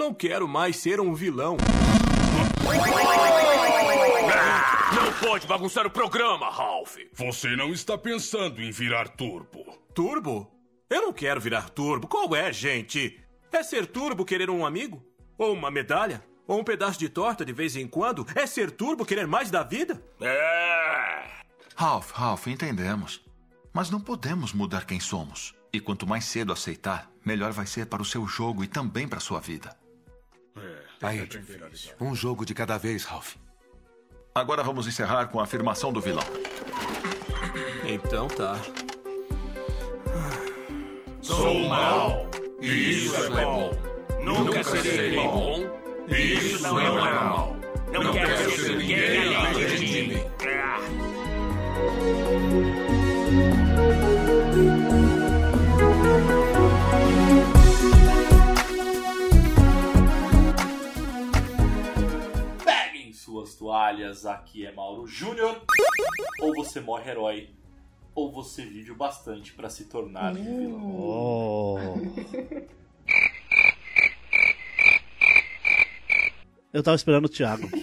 não quero mais ser um vilão. Não pode bagunçar o programa, Ralph. Você não está pensando em virar turbo. Turbo? Eu não quero virar turbo. Qual é, gente? É ser turbo querer um amigo? Ou uma medalha? Ou um pedaço de torta de vez em quando? É ser turbo querer mais da vida? É. Ralph, Ralph, entendemos. Mas não podemos mudar quem somos. E quanto mais cedo aceitar, melhor vai ser para o seu jogo e também para a sua vida. Aí é. Um jogo de cada vez, Ralph. Agora vamos encerrar com a afirmação do vilão. Então tá. Sou mal. E isso é bom. Nunca serei bom. E isso não é mal. Não quero ser ninguém além de mim. Peguem suas toalhas, aqui é Mauro Júnior. Ou você morre herói, ou você vive o bastante pra se tornar um vilão. Oh. Eu tava esperando o Thiago.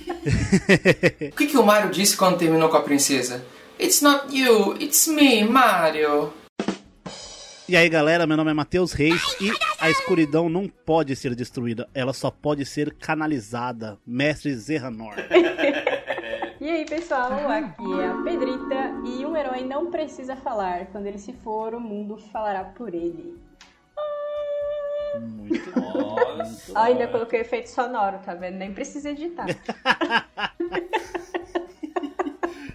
O que, que o Mario disse quando terminou com a princesa? It's not you, it's me, Mario. E aí galera, meu nome é Matheus Reis e a escuridão não pode ser destruída, ela só pode ser canalizada. Mestre Zerranor. E aí pessoal, aqui é a Pedrita e um herói não precisa falar. Quando ele se for, o mundo falará por ele. Muito. Ah, ainda coloquei efeito sonoro, tá vendo? Nem precisa editar.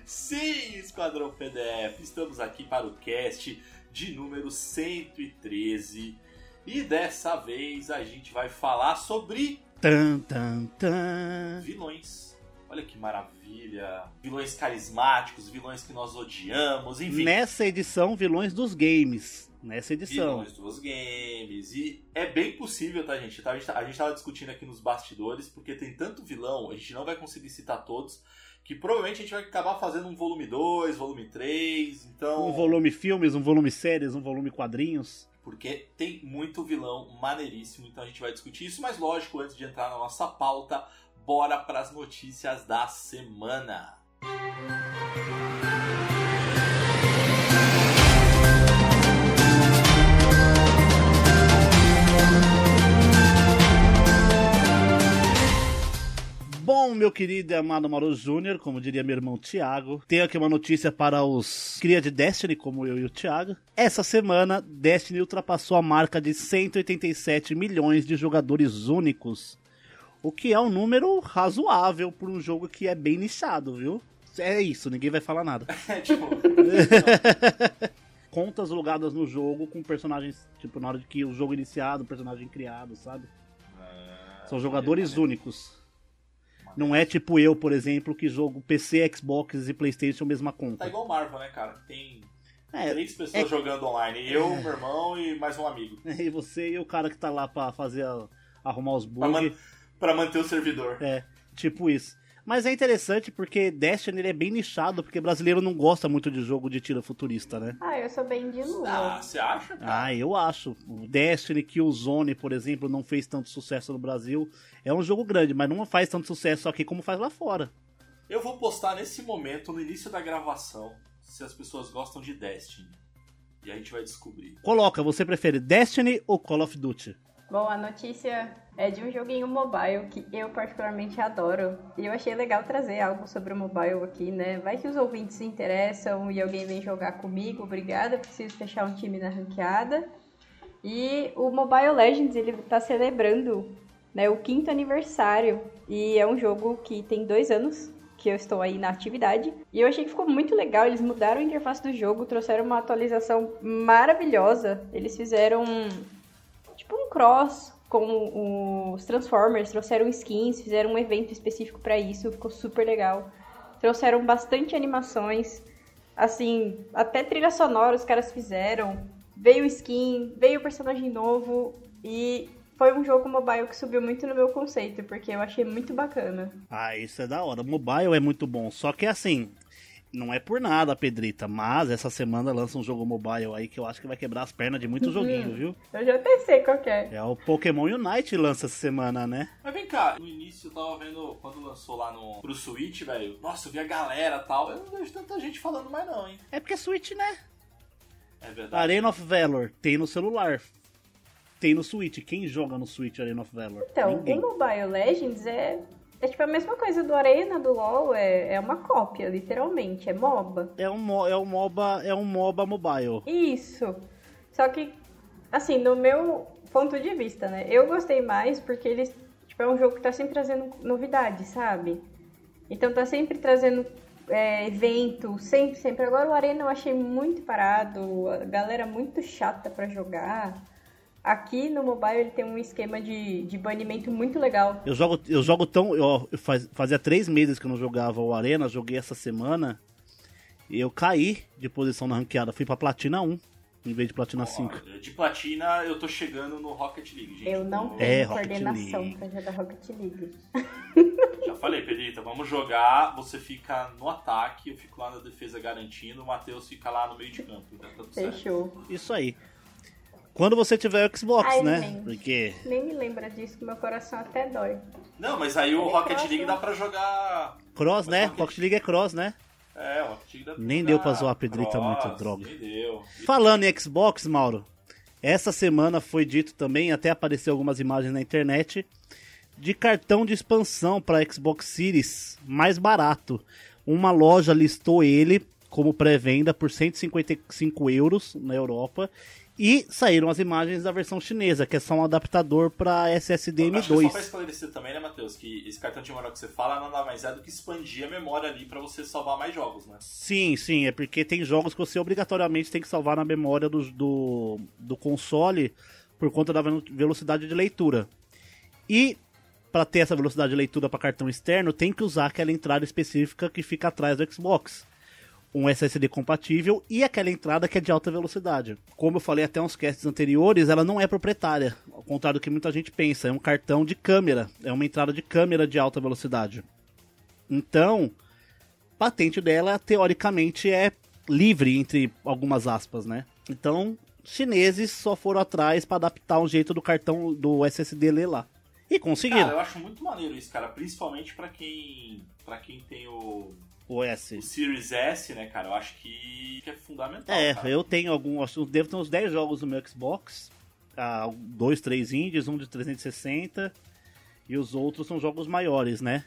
Sim, Esquadrão PDF, estamos aqui para o cast de número 113 e dessa vez a gente vai falar sobre Tan, tan, tan. vilões. Olha que maravilha! Vilões carismáticos, vilões que nós odiamos, enfim. Nessa edição, vilões dos games. Nessa edição. Vilões dos games. E é bem possível, tá, gente? Tá, A gente, tá- a gente tava discutindo aqui nos bastidores, porque tem tanto vilão, a gente não vai conseguir citar todos, que provavelmente a gente vai acabar fazendo um volume 2, volume 3, então. Um volume filmes, um volume séries, um volume quadrinhos. Porque tem muito vilão maneiríssimo, então a gente vai discutir isso, mas lógico, antes de entrar na nossa pauta, bora pras notícias da semana. Bom, meu querido e amado Mauro Júnior, como diria meu irmão Thiago, tenho aqui uma notícia para os cria de Destiny, como eu e o Thiago. Essa semana, Destiny ultrapassou a marca de 187 milhões de jogadores únicos, o que é um número razoável para um jogo que é bem nichado, viu? É isso, ninguém vai falar nada. É tipo. Contas logadas no jogo com personagens, tipo, na hora de que o jogo é iniciado, personagem criado, sabe? São jogadores únicos. Não é tipo eu, por exemplo, que jogo PC, Xbox e Playstation mesma Tá conta. igual Marvel, né, cara? Tem É, três pessoas é- jogando online. Eu, meu irmão e mais um amigo. E você e o cara que tá lá pra fazer a- arrumar os Pra, man- bugs. pra manter o servidor. É, tipo isso. Mas é interessante porque Destiny ele é bem nichado, porque brasileiro não gosta muito de jogo de tira futurista, né? Ah, eu sou bem de lua. Ah, você acha? cara? Ah, eu acho. O Destiny, Killzone, por exemplo, não fez tanto sucesso no Brasil. É um jogo grande, mas não faz tanto sucesso aqui como faz lá fora. Eu vou postar nesse momento, no início da gravação, se as pessoas gostam de Destiny. E a gente vai descobrir. Coloca, você prefere Destiny ou Call of Duty? Bom, a notícia é de um joguinho mobile que eu particularmente adoro. E eu achei legal trazer algo sobre o mobile aqui, né? Vai que os ouvintes se interessam e alguém vem jogar comigo. Obrigada, preciso fechar um time na ranqueada. E o Mobile Legends, ele tá celebrando né, o quinto aniversário. E é um jogo que tem dois anos que eu estou aí na atividade. E eu achei que ficou muito legal. Eles mudaram a interface do jogo, trouxeram uma atualização maravilhosa. Eles fizeram tipo um cross com os Transformers, trouxeram skins, fizeram um evento específico pra isso, ficou super legal. Trouxeram bastante animações, assim, até trilha sonora os caras fizeram. Veio skin, veio personagem novo e foi um jogo mobile que subiu muito no meu conceito, porque eu achei muito bacana. Ah, isso é da hora. Mobile é muito bom. Só que assim, Não é por nada, Pedrita, mas essa semana lança um jogo mobile aí que eu acho que vai quebrar as pernas de muito Uhum. joguinho, viu? Eu já até sei qual que é. É o Pokémon Unite lança essa semana, né? Mas vem cá, no início eu tava vendo, quando lançou lá no, pro Switch, velho, nossa, eu vi a galera e tal, eu não vejo tanta gente falando mais não, hein? É porque é Switch, né? É verdade. Arena of Valor tem no celular. Tem no Switch. Quem joga no Switch Arena of Valor? Então, Ninguém. o Mobile Legends é, é tipo a mesma coisa do Arena, do LoL, é, é uma cópia, literalmente, é MOBA. É um, mo- é um MOBA, é um MOBA mobile. Isso. Só que, assim, no meu ponto de vista, né? Eu gostei mais porque eles, tipo, é um jogo que tá sempre trazendo novidades, sabe? Então tá sempre trazendo é, evento, sempre, sempre. Agora o Arena eu achei muito parado, a galera muito chata pra jogar. Aqui no mobile ele tem um esquema de, de banimento muito legal. Eu jogo, eu jogo tão. Eu, eu faz- fazia três meses que eu não jogava o Arena, joguei essa semana. E eu caí de posição na ranqueada. Fui pra Platina 1, em vez de Platina 5. Ó, De platina eu tô chegando no Rocket League, gente. Eu não Vamos- tenho É, Rocket coordenação League. pra jogar Rocket League. Já falei, Pedrita, vamos jogar, você fica no ataque, eu fico lá na defesa garantindo, o Matheus fica lá no meio de campo. Então tá tudo certo. Fechou. Isso aí. Quando você tiver o Xbox, Ai, né? gente. Porque. Nem me lembra disso, que meu coração até dói. Não, mas aí o É Rocket. League dá pra jogar. Cross, né? Rocket- Rocket League é cross, né? É, o Rocket League dá pra Nem deu pra zoar a Pedrita cross, muito, droga. Nem deu. Falando em Xbox, Mauro, essa semana foi dito também, até apareceu algumas imagens na internet, de cartão de expansão para Xbox Series mais barato. Uma loja listou ele como pré-venda por 155 euros na Europa. E saíram as imagens da versão chinesa, que é só um adaptador para SSD Acho que só pra M2. esclarecer também, né, Matheus, que esse cartão de memória que você fala nada mais é do que expandir a memória ali pra você salvar mais jogos, né? Sim, sim, é porque tem jogos que você obrigatoriamente tem que salvar na memória do, do, do console por conta da velo- velocidade de leitura. E para ter essa velocidade de leitura para cartão externo, tem que usar aquela entrada específica que fica atrás do Xbox. Um SSD compatível e aquela entrada que é de alta velocidade. Como eu falei até uns casts anteriores, ela não é proprietária, ao contrário do que muita gente pensa. É um cartão de câmera, é uma entrada de câmera de alta velocidade. Então, patente dela, teoricamente, é livre, entre algumas aspas, né? Então, chineses só foram atrás para adaptar um jeito do cartão do SSD ler lá. E conseguiram. Cara, eu acho muito maneiro isso, cara. Principalmente pra quem. para quem tem o, O S. o Series S, né, cara? Eu acho que, que é fundamental. É, cara. eu tenho alguns, devo ter uns 10 jogos no meu Xbox. Ah, dois, três indies, um de 360 e os outros são jogos maiores, né?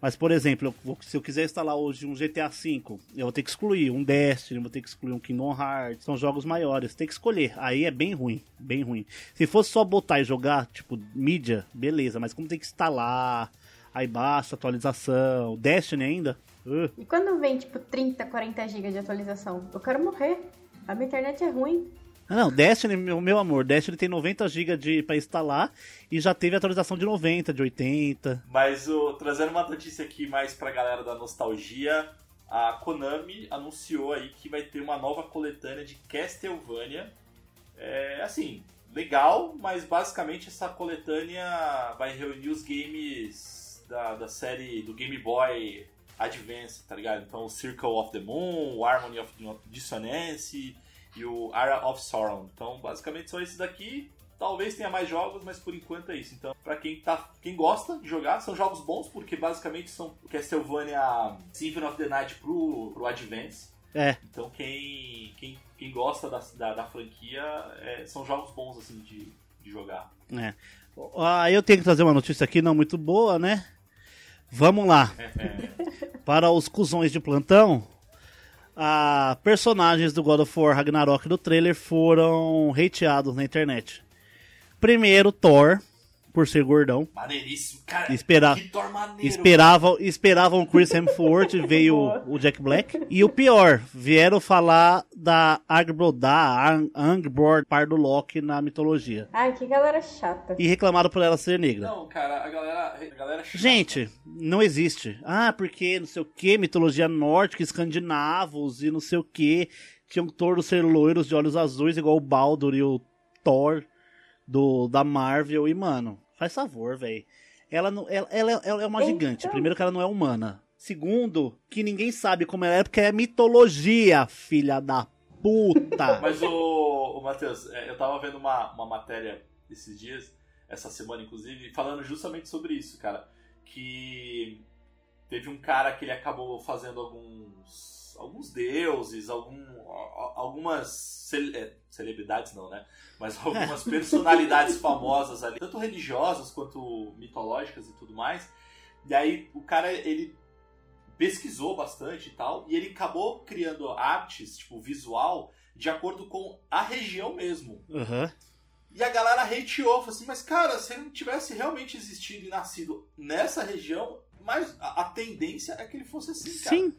Mas, por exemplo, eu vou- se eu quiser instalar hoje um GTA V, eu vou ter que excluir um Destiny, vou ter que excluir um Kingdom Hearts, são jogos maiores, tem que escolher. Aí é bem ruim, bem ruim. Se fosse só botar e jogar, tipo, mídia, beleza, mas como tem que instalar, aí baixa atualização, Destiny ainda, uh, E quando vem, tipo, 30, 40 GB de atualização? Eu quero morrer. A minha internet é ruim. Ah, Não, Destiny, meu, meu amor, Destiny tem 90 GB de, pra instalar e já teve atualização de 90, de 80. Mas o, trazendo uma notícia aqui mais pra galera da nostalgia, a Konami anunciou aí que vai ter uma nova coletânea de Castlevania. É, assim, legal, mas basicamente essa coletânea vai reunir os games da, da série do Game Boy Advance, tá ligado? Então o Circle of the Moon, o Harmony of Dissonance e o Ara of Sauron. Então basicamente são esses daqui. Talvez tenha mais jogos, mas por enquanto é isso. Então, pra quem, tá, quem gosta de jogar, são jogos bons, porque basicamente são Castlevania Symphony of the Night pro, pro Advance. É, Então, quem, quem, quem gosta da, da, da franquia, é, são jogos bons, assim, de, de jogar. é. Ah, eu tenho que trazer uma notícia aqui não muito boa, né? Vamos lá. Para os cuzões de plantão, a personagens do God of War Ragnarok do trailer foram hateados na internet. Primeiro, Thor, por ser gordão. Maneiríssimo, cara. Espera- Que Thor maneiro. Esperavam, esperavam o Chris Hemsworth, veio o Jack Black. E o pior, vieram falar da Angbrodar, Angbord, par do Loki na mitologia. Ai, que galera chata. E reclamaram por ela ser negra. Não, cara, a galera, a galera é chata. Gente, não existe. Ah, porque não sei o que, mitologia nórdica, escandinavos e não sei o que. Tinham todos ser loiros de olhos azuis, igual o Baldur e o Thor do, da Marvel. E, mano, faz favor, velho. Ela, não, ela, ela, ela é uma Então. gigante. Primeiro que ela não é humana. Segundo, que ninguém sabe como ela é, porque é mitologia, filha da puta. Mas o, o Matheus, é, eu tava vendo uma, uma matéria esses dias, essa semana inclusive, falando justamente sobre isso, cara. Que teve um cara que ele acabou fazendo alguns alguns deuses, algum, algumas cele, é, celebridades não, né? Mas algumas personalidades famosas ali, tanto religiosas quanto mitológicas e tudo mais. E aí o cara ele pesquisou bastante e tal, e ele acabou criando artes, tipo, visual, de acordo com a região mesmo. Uhum. E a galera hateou, falou assim, mas cara, se ele não tivesse realmente existido e nascido nessa região, mas a, a tendência é que ele fosse assim, cara. Sim.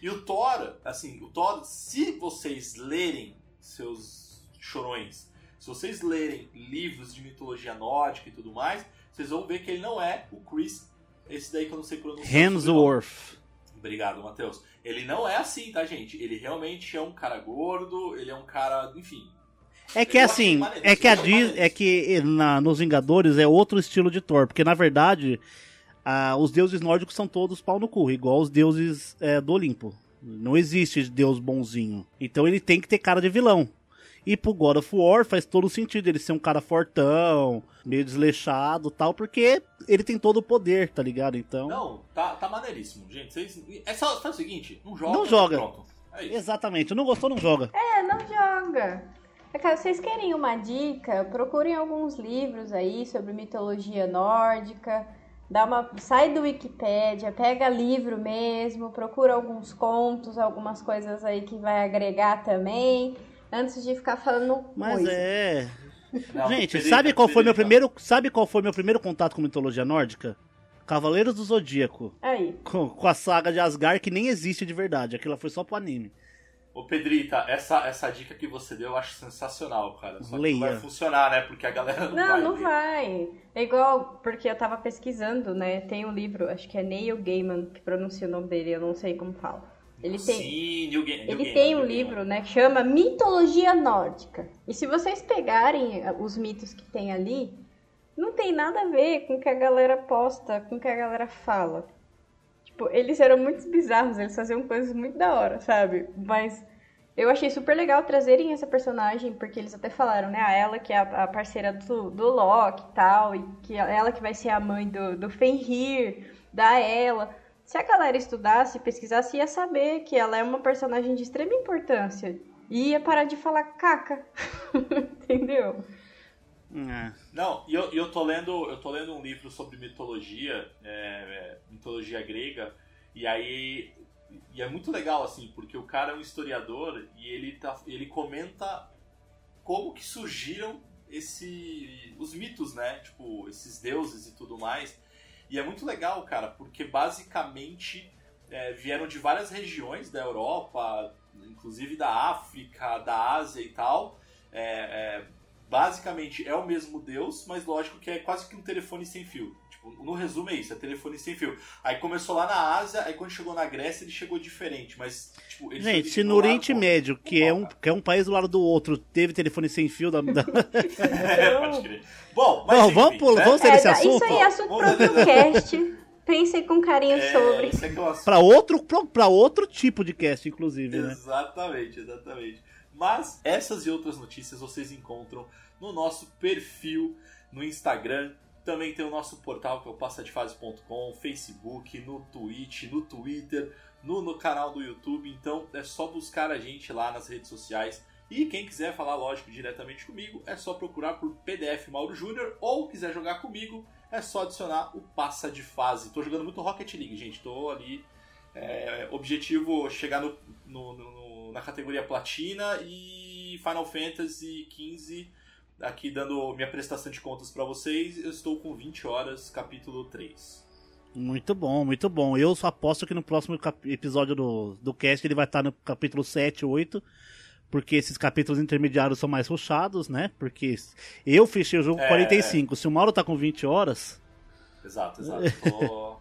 E o Thor, assim, o Thor, se vocês lerem seus chorões, se vocês lerem livros de mitologia nórdica e tudo mais, vocês vão ver que ele não é o Chris, esse daí que eu não sei pronunciar. Hemsworth. Obrigado, Matheus. Ele não é assim, tá, gente? Ele realmente é um cara gordo, ele é um cara, enfim. É que assim, é que a Disney, é que na, nos Vingadores é outro estilo de Thor, porque na verdade ah, os deuses nórdicos são todos pau no cu, igual os deuses é, do Olimpo. Não existe deus bonzinho. Então ele tem que ter cara de vilão. E pro God of War faz todo sentido ele ser um cara fortão, meio desleixado tal, porque ele tem todo o poder, tá ligado? Então. Não, tá, tá maneiríssimo, gente. Vocês, é só faz o seguinte: não joga. Não joga. Pronto. É Exatamente, não gostou, não joga. É, não joga. É vocês querem uma dica? Procurem alguns livros aí sobre mitologia nórdica. Dá uma, sai do Wikipedia, pega livro mesmo, procura alguns contos, algumas coisas aí que vai agregar também antes de ficar falando Mas coisa. é. Não, Gente, sabe qual foi meu primeiro, sabe qual foi meu primeiro contato com mitologia nórdica? Cavaleiros do Zodíaco. Aí. Com, com a saga de Asgard que nem existe de verdade, aquilo foi só pro anime. Ô Pedrita, essa, essa dica que você deu eu acho sensacional, cara. Só Leia. que não vai funcionar, né? Porque a galera não, não vai. Não, não vai. É igual, porque eu tava pesquisando, né? Tem um livro, acho que é Neil Gaiman que pronuncia o nome dele, eu não sei como fala. Ele tem, Sim, New Game, ele Game, tem um livro, né, que chama Mitologia Nórdica. E se vocês pegarem eh, os mitos que tem ali, não tem nada a ver com o que a galera posta, com o que a galera fala. Tipo, eles eram muito bizarros, eles faziam coisas muito da hora, sabe? Mas eu achei super legal trazerem essa personagem, porque eles até falaram, né? A ela que é a, parceira do, do Loki e tal, e que ela que vai ser a mãe do, do Fenrir, da ela se a galera estudasse, pesquisasse, ia saber que ela é uma personagem de extrema importância. E ia parar de falar caca. Entendeu? É. Não, e eu, eu, tô lendo, eu tô lendo um livro sobre mitologia, é, é, mitologia grega, e aí. E é muito legal, assim, porque o cara é um historiador e ele, tá, ele comenta como que surgiram esse, os mitos, né? Tipo, esses deuses e tudo mais. E é muito legal, cara, porque basicamente é, vieram de várias regiões da Europa, inclusive da África, da Ásia e tal. É, é, basicamente é o mesmo Deus, mas lógico que é quase que um telefone sem fio. Tipo, no resumo é isso, é telefone sem fio. Aí começou lá na Ásia, aí quando chegou na Grécia ele chegou diferente, mas tipo, Gente, se no Oriente Médio, que é, um, que é um país do lado do outro, teve telefone sem fio da... da... é, pode crer. Bom, mas Bom, enfim, vamos, pular, né? vamos ter é, esse assunto? Isso aí é assunto para outro cast. Pensem com carinho é, sobre. É para outro, pra, outro tipo de cast, inclusive, né? Exatamente, exatamente. Mas essas e outras notícias vocês encontram no nosso perfil no Instagram. Também tem o nosso portal que é o passadefase.com, Facebook, no Twitch, no Twitter, no, no canal do YouTube. Então é só buscar a gente lá nas redes sociais e quem quiser falar, lógico, diretamente comigo, é só procurar por PDF Mauro Júnior ou quiser jogar comigo, é só adicionar o Passa de Fase. Tô jogando muito Rocket League, gente. Tô ali. É, objetivo chegar no, no, no, na categoria Platina e Final Fantasy XV. Aqui dando minha prestação de contas para vocês. Eu estou com 20 horas, capítulo 3. Muito bom, muito bom. Eu só aposto que no próximo episódio do, do cast ele vai estar no capítulo 7, 8 porque esses capítulos intermediários são mais ruxados, né? Porque eu fechei o jogo é, 45. É. Se o Mauro tá com 20 horas. Exato, exato.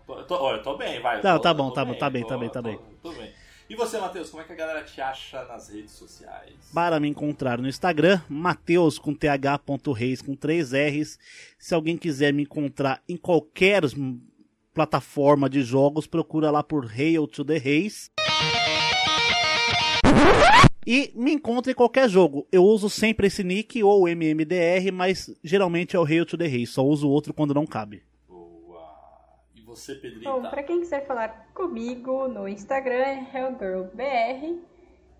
Tô, tô, olha, tô bem, vai. Tá, tô, tá bem, tá bem, tá bem, tá bem, tá bem. Tô, bem. E você, Matheus, como é que a galera te acha nas redes sociais? Para me encontrar no Instagram, Mateus com th.reis com 3 R's. Se alguém quiser me encontrar em qualquer plataforma de jogos, procura lá por Hail to the Race. E me encontra em qualquer jogo. Eu uso sempre esse nick ou MMDR, mas geralmente é o Hail to the Race. Só uso outro quando não cabe. Você, Pedrita? Bom, pra quem quiser falar comigo no Instagram é HellGirlBR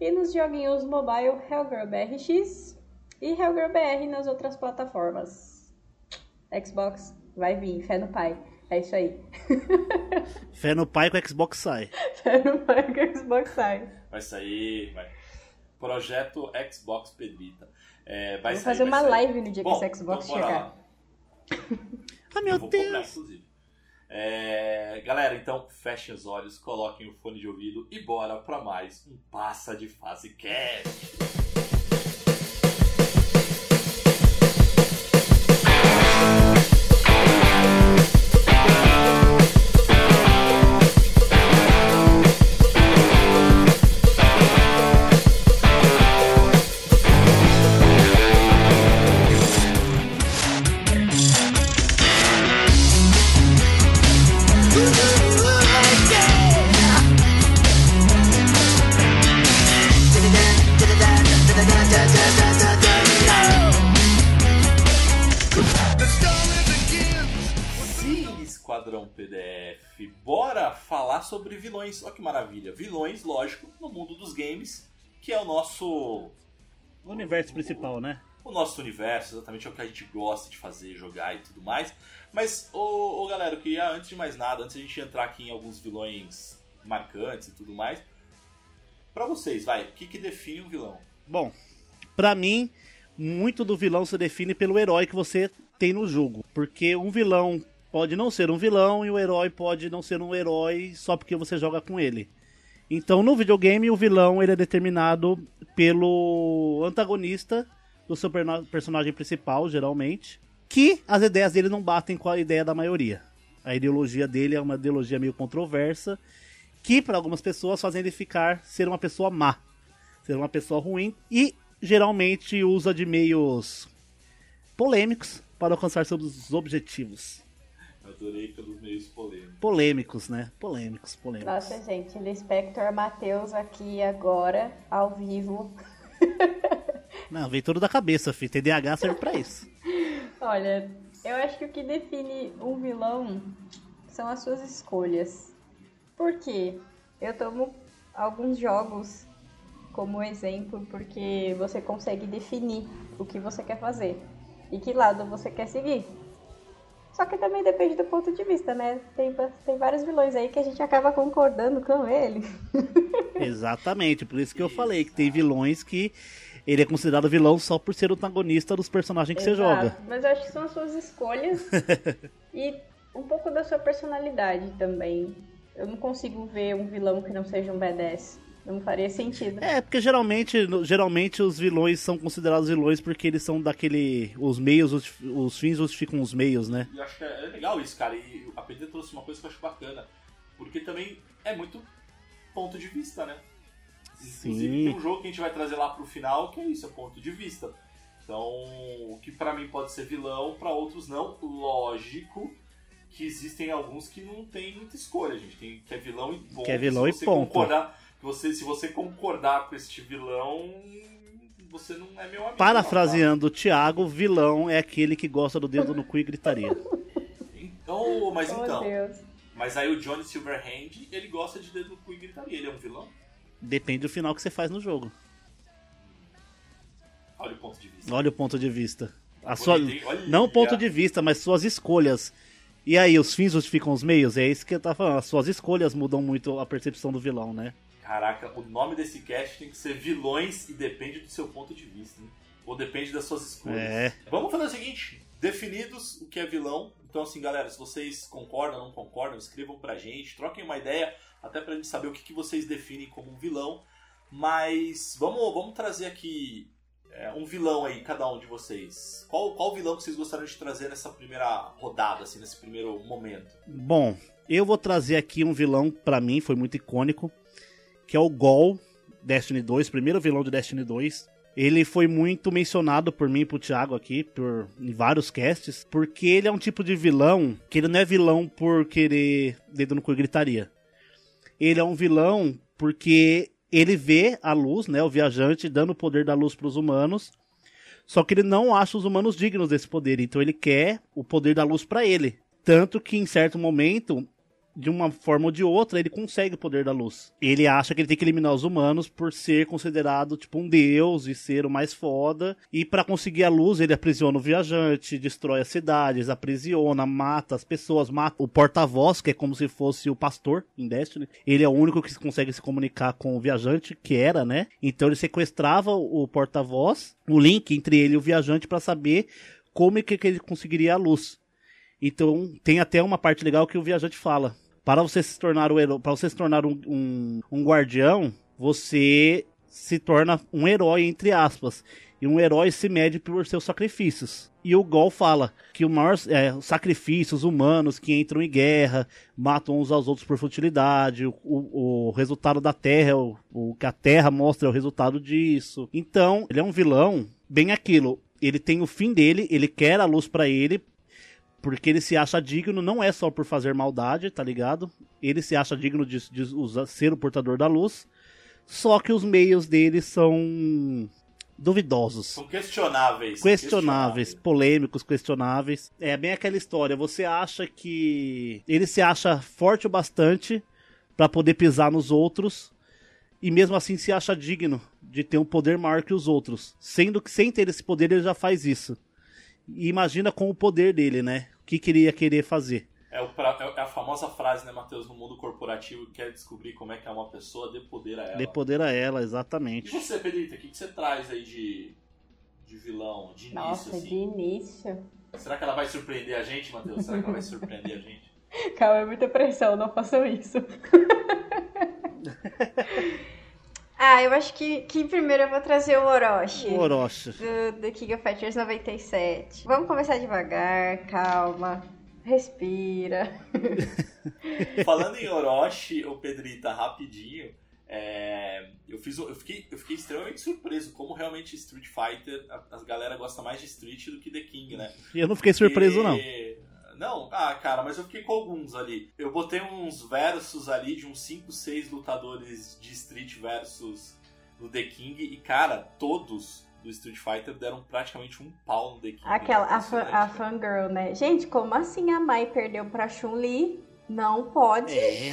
e nos joguinhos mobile HellGirlBRX e HellGirlBR nas outras plataformas. Xbox vai vir, fé no pai. É isso aí. Fé no pai que o Xbox sai. fé no pai que o Xbox sai. Vai sair, vai. Projeto Xbox Pedrita. É, vai Vou sair, fazer vai uma sair. live no dia Bom, que esse Xbox então chegar. Ah, meu comprar, Deus! inclusive. É, galera, então fechem os olhos, coloquem o fone de ouvido e bora pra mais um Passa de Fase Cast. Vilões. Olha que maravilha. Vilões, lógico, no mundo dos games, que é o nosso O universo principal, né? o nosso universo, exatamente é o que a gente gosta de fazer, jogar e tudo mais. Mas, ô, ô galera, eu queria, antes de mais nada, antes de a gente entrar aqui em alguns vilões marcantes e tudo mais, pra vocês, vai, o que, que define um vilão? Bom, pra mim, muito do vilão se define pelo herói que você tem no jogo. Porque um vilão pode não ser um vilão e o herói pode não ser um herói só porque você joga com ele. Então, no videogame, o vilão ele é determinado pelo antagonista do seu personagem principal, geralmente, que as ideias dele não batem com a ideia da maioria. A ideologia dele é uma ideologia meio controversa, que para algumas pessoas fazem ele ficar ser uma pessoa má, ser uma pessoa ruim e geralmente usa de meios polêmicos para alcançar seus objetivos. Eu adorei pelos meios polêmicos. Polêmicos, né? Polêmicos, polêmicos. Nossa, gente, Lispector Matheus aqui agora, ao vivo. Não, vem tudo da cabeça, filho. TDAH serve pra isso. Olha, eu acho que o que define um vilão são as suas escolhas. Por quê? Eu tomo alguns jogos como exemplo porque você consegue definir o que você quer fazer e que lado você quer seguir. Só que também depende do ponto de vista, né? Tem, tem vários vilões aí que a gente acaba concordando com ele. Exatamente, por isso que eu falei que tem vilões que ele é considerado vilão só por ser o antagonista dos personagens que você Exato. joga. Mas eu acho que são as suas escolhas e um pouco da sua personalidade também. Eu não consigo ver um vilão que não seja um badass. Não faria sentido. É, porque geralmente, geralmente os vilões são considerados vilões porque eles são daquele. Os meios, os, os fins justificam os meios, né? E eu acho que é é legal isso, cara. E a PD trouxe uma coisa que eu acho bacana. Porque também é muito ponto de vista, né? Inclusive Sim. tem um jogo que a gente vai trazer lá pro final que é isso, é ponto de vista. Então, o que pra mim pode ser vilão, pra outros não. Lógico que existem alguns que não tem muita escolha, gente. Tem que é vilão e ponto. Que é vilão e você ponto. Concordar, você, se você concordar com este vilão, você não é meu amigo. Parafraseando o Thiago, vilão é aquele que gosta do dedo no cu e gritaria. tá? Então, mas oh, então. Deus. Mas aí o Johnny Silverhand, ele gosta de dedo no cu e gritaria. Ele é um vilão? Depende do final que você faz no jogo. Olha o ponto de vista. Olha o ponto de vista. A sua? Olha. não o ponto de vista, mas suas escolhas. E aí, os fins justificam os meios? É isso que eu tava falando. As suas escolhas mudam muito a percepção do vilão, né? Caraca, o nome desse cast tem que ser vilões e depende do seu ponto de vista, hein? Ou depende das suas escolhas. É. Vamos fazer o seguinte: definidos o que é vilão. Então, assim, galera, se vocês concordam ou não concordam, escrevam pra gente, troquem uma ideia, até pra gente saber o que, que vocês definem como um vilão. Mas vamos, vamos trazer aqui é, um vilão aí, cada um de vocês. Qual, qual vilão que vocês gostariam de trazer nessa primeira rodada, assim, nesse primeiro momento? Bom, eu vou trazer aqui um vilão, pra mim, foi muito icônico, que é o Gol, Destiny 2, primeiro vilão de Destiny 2. Ele foi muito mencionado por mim e pro Thiago aqui, por, em vários casts, porque ele é um tipo de vilão que ele não é vilão por querer dedo no cu e gritaria. Ele é um vilão porque ele vê a luz, né, o viajante, dando o poder da luz para os humanos, só que ele não acha os humanos dignos desse poder, então ele quer o poder da luz para ele. Tanto que em certo momento de uma forma ou de outra, ele consegue o poder da luz. Ele acha que ele tem que eliminar os humanos por ser considerado tipo um deus e ser o mais foda. E para conseguir a luz, ele aprisiona o viajante, destrói as cidades, aprisiona, mata as pessoas, mata o porta-voz, que é como se fosse o pastor em Destiny. Ele é o único que consegue se comunicar com o viajante, que era, né? Então ele sequestrava o porta-voz, o link entre ele e o viajante para saber como é que ele conseguiria a luz. Então tem até uma parte legal que o viajante fala para você se tornar o para você se tornar um, um, um guardião, você se torna um herói entre aspas. E um herói se mede por seus sacrifícios. E o Gol fala que o maior é, sacrifícios humanos que entram em guerra, matam uns aos outros por futilidade, o, o, o resultado da Terra, o, o que a Terra mostra é o resultado disso. Então, ele é um vilão, bem aquilo. Ele tem o fim dele, ele quer a luz para ele, porque ele se acha digno, não é só por fazer maldade, tá ligado? Ele se acha digno de, de usar, ser o portador da luz. Só que os meios dele são duvidosos. São questionáveis. Questionáveis, polêmicos, questionáveis. É bem aquela história. Você acha que ele se acha forte o bastante para poder pisar nos outros e mesmo assim se acha digno de ter um poder maior que os outros, sendo que sem ter esse poder ele já faz isso. E imagina com o poder dele, né? O que queria querer fazer. É, o pra, é a famosa frase, né, Matheus, no mundo corporativo que quer descobrir como é que é uma pessoa, dê poder a ela. Dê poder a ela, exatamente. E você, Pedrita, o que, que você traz aí de, de vilão, de início? Nossa, assim? de início. Será que ela vai surpreender a gente, Matheus? Será que ela vai surpreender a gente? Calma, é muita pressão, não façam isso. Ah, eu acho que, que primeiro eu vou trazer o Orochi. O Orochi. Do, do King of Fighters 97. Vamos começar devagar, calma. Respira. Falando em Orochi, o Pedrita, rapidinho. É, eu, fiz, eu, fiquei, eu fiquei extremamente surpreso como realmente Street Fighter, a, a galera gosta mais de Street do que The King, né? Eu não fiquei surpreso, não. Não, ah, cara, mas eu fiquei com alguns ali. Eu botei uns versos ali de uns 5, 6 lutadores de Street versus no The King e, cara, todos do Street Fighter deram praticamente um pau no The King. Aquela, a, fan, a fangirl, né? Gente, como assim a Mai perdeu pra Chun-Li? Não pode. É.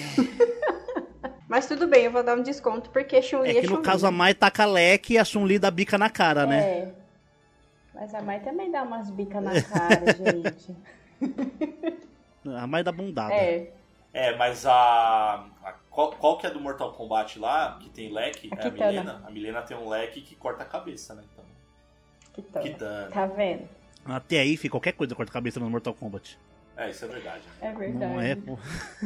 Mas tudo bem, eu vou dar um desconto, porque Chun-Li é, é que no caso a Mai taca leque e a Chun-Li dá bica na cara, é. né? É. Mas a Mai também dá umas bicas na cara, gente. A mais da bundada. É. É, mas a. a qual, qual, que é do Mortal Kombat lá, que tem leque? A é a Milena. A Milena tem um leque que corta a cabeça, né? Então. Kitana. Kitana. Tá vendo? Até aí, fica qualquer coisa corta a cabeça no Mortal Kombat. É, isso é verdade. É verdade. Não é, pô.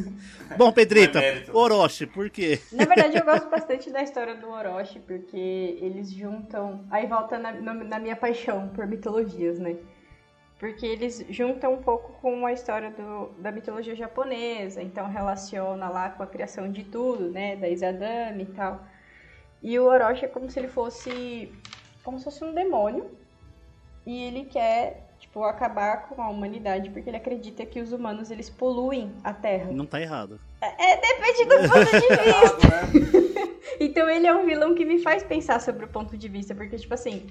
Bom, Pedrita, é Orochi, por quê? Na verdade, eu gosto bastante da história do Orochi, porque eles juntam. Aí volta na, na minha paixão por mitologias, né? Porque eles juntam um pouco com a história do, da mitologia japonesa, então relaciona lá com a criação de tudo, né, da Izadame e tal. E o Orochi é como se ele fosse como se fosse um demônio e ele quer tipo acabar com a humanidade porque ele acredita que os humanos eles poluem a Terra. Não tá errado. É, depende do ponto de vista. então ele é um vilão que me faz pensar sobre o ponto de vista, porque tipo assim,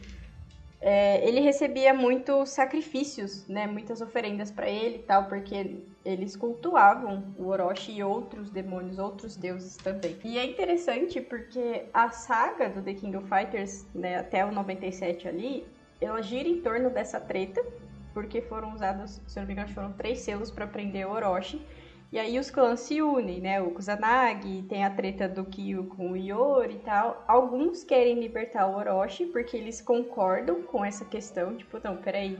é, ele recebia muitos sacrifícios, né, muitas oferendas para ele e tal, porque eles cultuavam o Orochi e outros demônios, outros deuses também. E é interessante porque a saga do The King of Fighters, né, até o 97 ali, ela gira em torno dessa treta, porque foram usados, se não me engano, foram três selos para prender o Orochi. E aí os clãs se unem, né? O Kusanagi, tem a treta do Kyo com o Iori e tal. Alguns querem libertar o Orochi porque eles concordam com essa questão, tipo, não, peraí,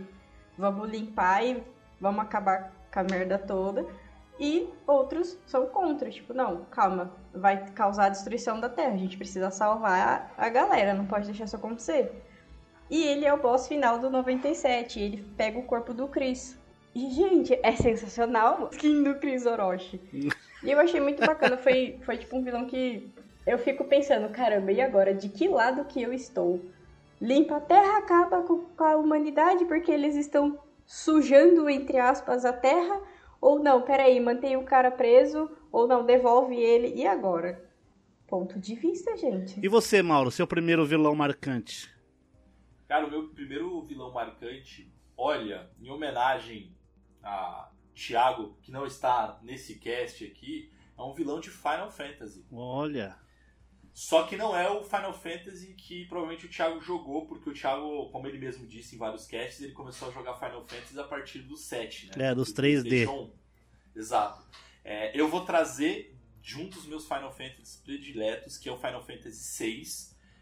vamos limpar e vamos acabar com a merda toda. E outros são contra, tipo, não, calma, vai causar a destruição da Terra, a gente precisa salvar a, galera, não pode deixar isso acontecer. E ele é o boss final do 97, ele pega o corpo do Chris, e, gente, é sensacional skin do Chris Orochi. e eu achei muito bacana. Foi, foi tipo um vilão que eu fico pensando, caramba, e agora? De que lado que eu estou? limpa a terra, acaba com com a humanidade porque eles estão sujando, entre aspas, a terra. Ou não, peraí, mantém o cara preso, ou não, devolve ele. E agora? Ponto de vista, gente. E você, Mauro, seu primeiro vilão marcante? Cara, o meu primeiro vilão marcante, olha, em homenagem a Thiago, que não está nesse cast aqui, é um vilão de Final Fantasy. Olha. Só que não é o Final Fantasy que provavelmente o Thiago jogou, porque o Thiago, como ele mesmo disse em vários casts, ele começou a jogar Final Fantasy a partir do 7, né? É, dos Do 3D. PlayStation 1. Exato. É, eu vou trazer de um dos meus Final Fantasy prediletos, que é o Final Fantasy VI.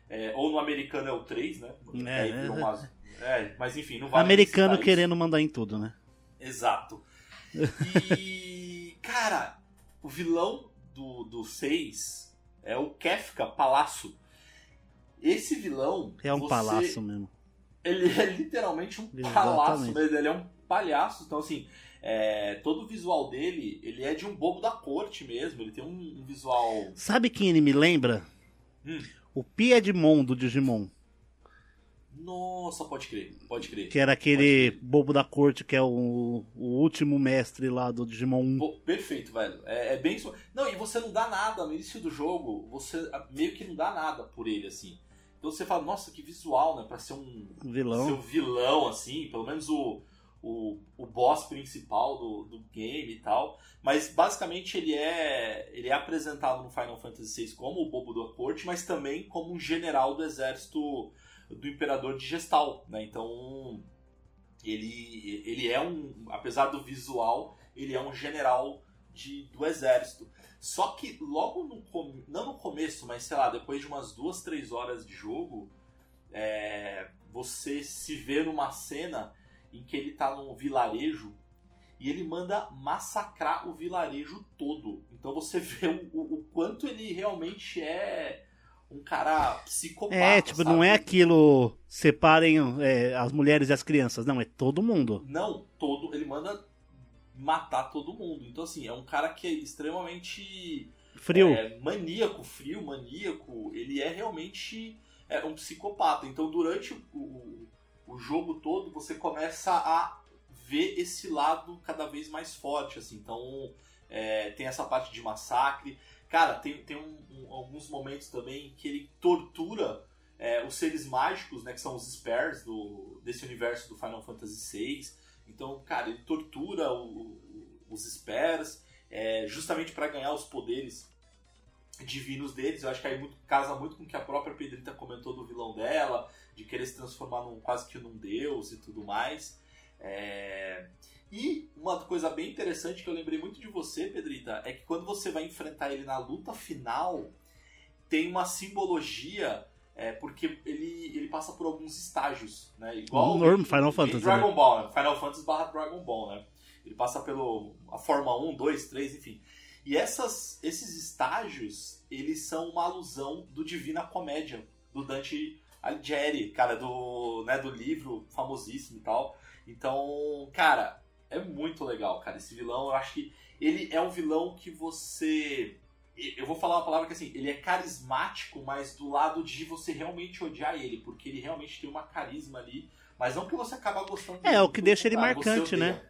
É, ou no americano é o 3, né? É, Aí é. umas- é, mas enfim, não vale Americano citar isso. querendo mandar em tudo, né? Exato. E, cara, o vilão do, do 6 é o Kefka Palácio. Esse vilão. É um você- palácio mesmo. Ele é literalmente um Exatamente. palácio, mas ele é um palhaço. Então, assim, é, todo o visual dele, ele é de um bobo da corte mesmo. Ele tem um, um visual. Sabe quem ele me lembra? Hum. O Piedmon do Digimon. Nossa, pode crer, pode crer. Que era aquele bobo da corte que é o, o último mestre lá do Digimon 1. Pô, perfeito, velho. É, é bem isso. Não, e você não dá nada no início do jogo, você meio que não dá nada por ele, assim. Então você fala, nossa, que visual, né? Pra ser um, Vilão. ser um vilão, assim, pelo menos o, o, o boss principal do, do game e tal. Mas basicamente ele é, ele é apresentado no Final Fantasy VI como o bobo da corte, mas também como um general do exército do Imperador de Gestal, né? Então ele, ele é um, apesar do visual, ele é um general de, do exército. Só que logo no não no começo, mas sei lá, depois de umas duas, três horas de jogo, é, você se vê numa cena em que ele tá num vilarejo e ele manda massacrar o vilarejo todo. Então você vê o, o- o quanto ele realmente é um cara psicopata. É, tipo, não sabe? é aquilo separem é, as mulheres e as crianças. Não, é todo mundo. Não, todo. Ele manda matar todo mundo. Então, assim, é um cara que é extremamente Frio. é, maníaco, frio, maníaco. Ele é realmente é, um psicopata. Então, durante o, o, o jogo todo, você começa a ver esse lado cada vez mais forte. Assim. Então, é, tem essa parte de massacre. Cara, tem, tem um- um- alguns momentos também que ele tortura é, os seres mágicos, né, que são os spares do, desse universo do Final Fantasy VI. Então, cara, ele tortura o- o- os spares é, justamente para ganhar os poderes divinos deles. Eu acho que aí muito, casa muito com o que a própria Pedrita comentou do vilão dela, de querer se transformar num, quase que num deus e tudo mais. É, E uma coisa bem interessante que eu lembrei muito de você, Pedrita, é que quando você vai enfrentar ele na luta final, tem uma simbologia, é, porque ele, ele passa por alguns estágios, né? Igual Normal, em- Final Fantasy, Dragon né? Ball, né? Final Fantasy barra Dragon Ball, né? Ele passa pelo a forma 1, 2, 3, enfim. E essas, esses estágios, eles são uma alusão do Divina Comédia, do Dante Alighieri, cara, do, né, do livro famosíssimo e tal. Então, cara, é muito legal, cara. Esse vilão, eu acho que ele é um vilão que você. Eu vou falar uma palavra que assim, ele é carismático, mas do lado de você realmente odiar ele, porque ele realmente tem uma carisma ali, mas não que você acaba gostando É, dele, o que deixa ele cara, marcante, né?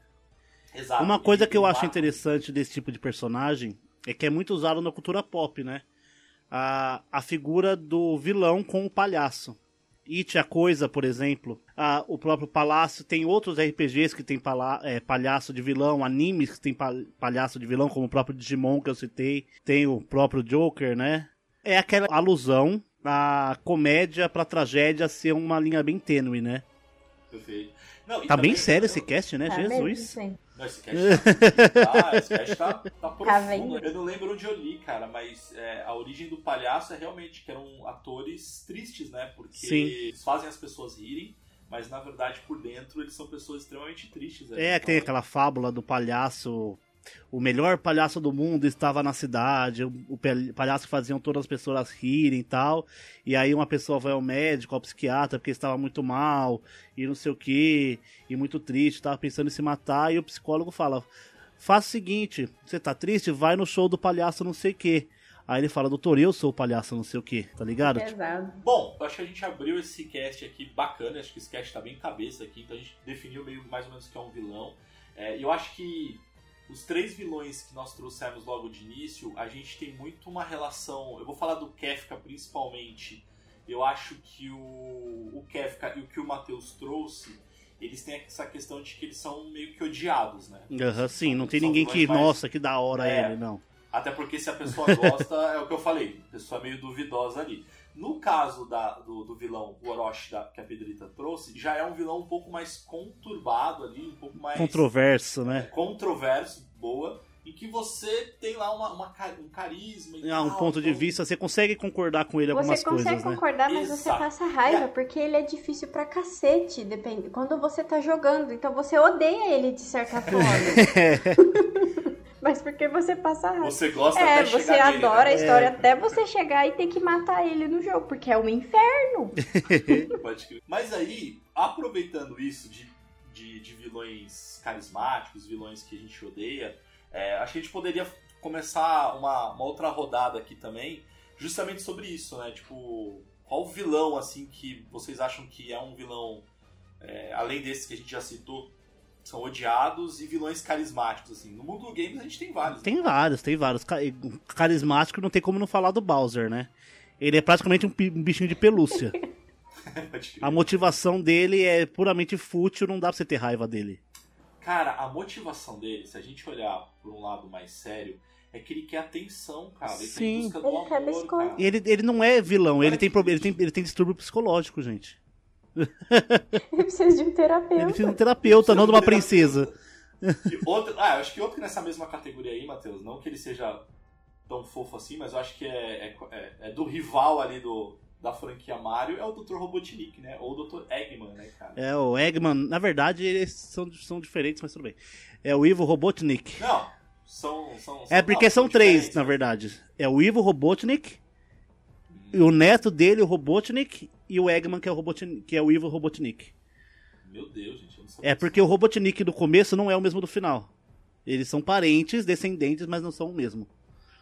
Exato. Uma coisa que eu acho interessante desse tipo de personagem é que é muito usado na cultura pop, né? A, a figura do vilão com o palhaço. It a Coisa, por exemplo. Ah, o próprio Palácio tem outros RPGs que tem pala- é, palhaço de vilão, animes que tem pa- palhaço de vilão, como o próprio Digimon que eu citei. Tem o próprio Joker, né? É aquela alusão à comédia pra tragédia ser uma linha bem tênue, né? Perfeito. Não, Tá bem também- sério esse cast, né? Tá mesmo, Jesus. sim. Não, esse cast tá, ah, esse cast tá, tá profundo. vendo? eu não lembro onde eu li, cara, mas é, a origem do palhaço é realmente que eram atores tristes, né? Porque Sim. eles fazem as pessoas rirem, mas na verdade por dentro eles são pessoas extremamente tristes. né? É, Então, tem aquela fábula do palhaço. O melhor palhaço do mundo estava na cidade. O, palhaço que faziam todas as pessoas rirem e tal. E aí uma pessoa vai ao médico, ao psiquiatra, porque estava muito mal e não sei o que, e muito triste, estava pensando em se matar. E o psicólogo fala: Faça o seguinte, você tá triste? Vai no show do palhaço não sei o que. Aí ele fala, doutor, eu sou o palhaço, não sei o que, tá ligado? Tipo, Pesado. Bom, eu acho que a gente abriu esse cast aqui bacana, acho que esse cast tá bem cabeça aqui, então a gente definiu meio mais ou menos o que é um vilão. É, E eu acho que os três vilões que nós trouxemos logo de início, a gente tem muito uma relação. Eu vou falar do Kefka principalmente. Eu acho que o, o Kefka e o que o Matheus trouxe, eles têm essa questão de que eles são meio que odiados, né? Aham, sim, não tem ninguém que, mais- nossa, que da hora É. ele, não. Até porque se a pessoa gosta, é o que eu falei, a pessoa é meio duvidosa ali. No caso da, do, do vilão, o Orochi da, que a Pedrita trouxe, já é um vilão um pouco mais conturbado ali, um pouco mais Controverso, né? controverso, boa, e que você tem lá uma, uma um carisma e Ah, um tal, ponto de então- vista, você consegue concordar com ele algumas Você consegue coisas, né? concordar, mas você Exato. passa raiva, porque ele é difícil pra cacete, depende. Quando você tá jogando, então você odeia ele de certa forma. mas porque você passa raiva. Você gosta É, até você chegar nele, adora né? a história até você chegar e ter que matar ele no jogo, porque é um inferno. Pode crer. Mas aí, aproveitando isso de, de, de vilões carismáticos, vilões que a gente odeia, é, acho que a gente poderia começar uma, uma outra rodada aqui também, justamente sobre isso, né? Tipo, qual vilão, assim, que vocês acham que é um vilão, é, além desses que a gente já citou, são odiados e vilões carismáticos, assim. No mundo do games a gente tem vários. Tem vários, tem vários. Ca- Carismático não tem como não falar do Bowser, né? Ele é praticamente um, um bichinho de pelúcia. A motivação dele é puramente fútil, não dá pra você ter raiva dele. Cara, a motivação dele, se a gente olhar por um lado mais sério, é que ele quer atenção, cara. Ele tá Sim. em busca do Ele quer amor, biscoito. cara. E ele, ele não é vilão, ele tem, ele, tem, ele tem distúrbio psicológico, gente. Ele precisa de um Ele terapeuta. precisa de um terapeuta, não de uma princesa. Outro, ah, eu acho que outro nessa mesma categoria aí, Matheus, não que ele seja tão fofo assim, mas eu acho que é, é, é- é do rival ali do, da franquia Mario, é o Dr. Robotnik, né? Ou o Dr. Eggman, né, cara? É, o Eggman, na verdade, eles são, são diferentes, mas tudo bem. É o Ivo Robotnik. Não, são... são, É porque não, são três, na verdade. É o Ivo Robotnik, e o neto dele, o Robotnik, e o Eggman, que é o, Robotnik, que é o Ivo Robotnik. Meu Deus, gente, eu não sabia É porque o Robotnik do começo não é o mesmo do final. Eles são parentes, descendentes, mas não são o mesmo.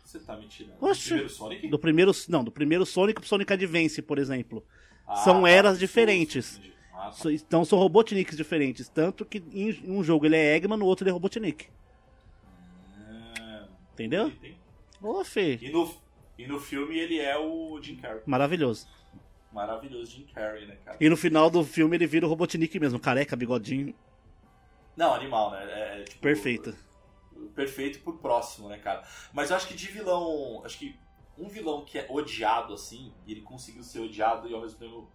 Você tá me tirando. Oxe. Primeiro Sonic? Do primeiro, não, do primeiro Sonic pro Sonic Advance, por exemplo. Ah, são tá, eras diferentes. entendi. Ah, tá. Então são Robotniks diferentes. Tanto que em um jogo ele é Eggman, no outro ele é Robotnik. Ah, Entendeu? Ô, Fê. E no, e no filme ele é o Jim Carrey. Maravilhoso. Maravilhoso Jim Carrey, né, cara? E no final do filme ele vira o Robotnik mesmo, careca, bigodinho. Não, animal, né? É, tipo, Perfeito. Perfeito por próximo, né, cara? Mas eu acho que de vilão. Acho que um vilão que é odiado, assim, e ele conseguiu ser odiado e ao mesmo tempo.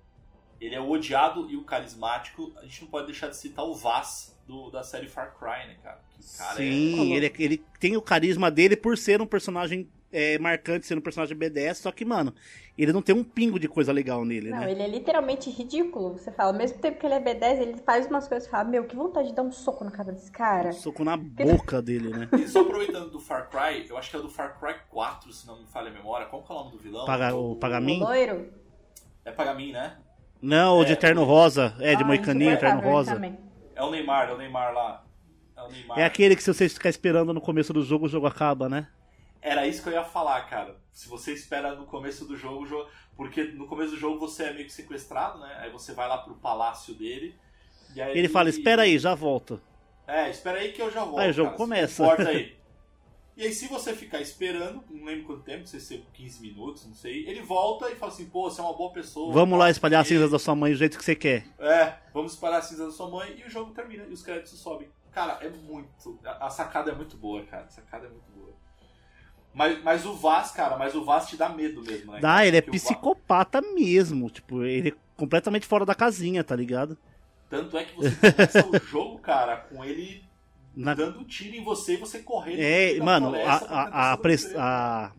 Ele é o odiado e o carismático. A gente não pode deixar de citar o Vaz do, da série Far Cry, né, cara? Cara Sim, é. ele, ele tem o carisma dele por ser um personagem é, marcante, ser um personagem BDS, só que, mano, ele não tem um pingo de coisa legal nele, Não, né? ele é literalmente ridículo. Você fala, ao mesmo tempo que ele é B10, ele faz umas coisas e fala, meu, que vontade de dar um soco na cara desse cara. Soco na boca dele, né? E só aproveitando do Far Cry, eu acho que é do Far Cry 4, se não me falha a memória. Qual que é o nome do vilão? Paga- o Pagamin? O loiro. É Pagamin, né? Não, o de É, Terno Rosa, é, de Ah, Moicaninho, Terno insuportável Rosa. também. É o Neymar, é o Neymar lá. É o Neymar. É aquele que se você ficar esperando no começo do jogo, o jogo acaba, né? Era isso que eu ia falar, cara. Se você espera no começo do jogo, porque no começo do jogo você é meio que sequestrado, né? Aí você vai lá pro palácio dele. E aí Ele fala, espera aí, já volto. É, espera aí que eu já volto. Aí o jogo cara, começa. Se comporta aí. E aí, se você ficar esperando, não lembro quanto tempo, não sei se é 15 minutos, não sei, ele volta e fala assim, pô, você é uma boa pessoa. Vamos lá espalhar as cinzas cinzas da sua mãe do jeito que você quer. É, vamos espalhar a cinza da sua mãe e o jogo termina e os créditos sobem. Cara, é muito. A a sacada é muito boa, cara. A sacada é muito boa. Mas, mas o Vaz, cara, mas o Vaz te dá medo mesmo, né? Dá, ele é Porque o Vaz- psicopata mesmo. Tipo, ele é completamente fora da casinha, tá ligado? Tanto é que você começa o jogo, cara, com ele Na- dando tiro em você e você correndo. É, mano, a, a, pres- a-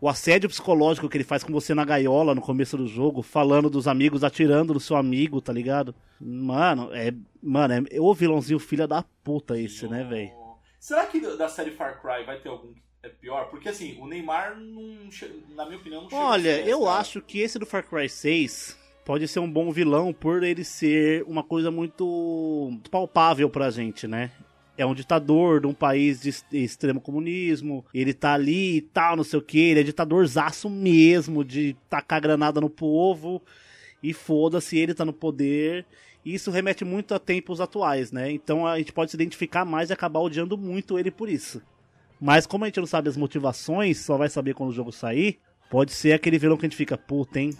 o assédio psicológico que ele faz com você na gaiola no começo do jogo, falando dos amigos, atirando no seu amigo, tá ligado? Mano, é. Mano, é o vilãozinho filha da puta esse, né, velho? Será que da série Far Cry vai ter algum que é pior? Porque assim, o Neymar, não, na minha opinião, não chega Olha, eu cara. acho que esse do Far Cry 6 pode ser um bom vilão por ele ser uma coisa muito palpável pra gente, né? é um ditador de um país de extremo comunismo, ele tá ali e tal, não sei o que, ele é ditadorzaço mesmo, de tacar granada no povo, e foda-se, ele tá no poder. E isso remete muito a tempos atuais, né? Então a gente pode se identificar mais e acabar odiando muito ele por isso. Mas como a gente não sabe as motivações, só vai saber quando o jogo sair, pode ser aquele vilão que a gente fica, puta, hein?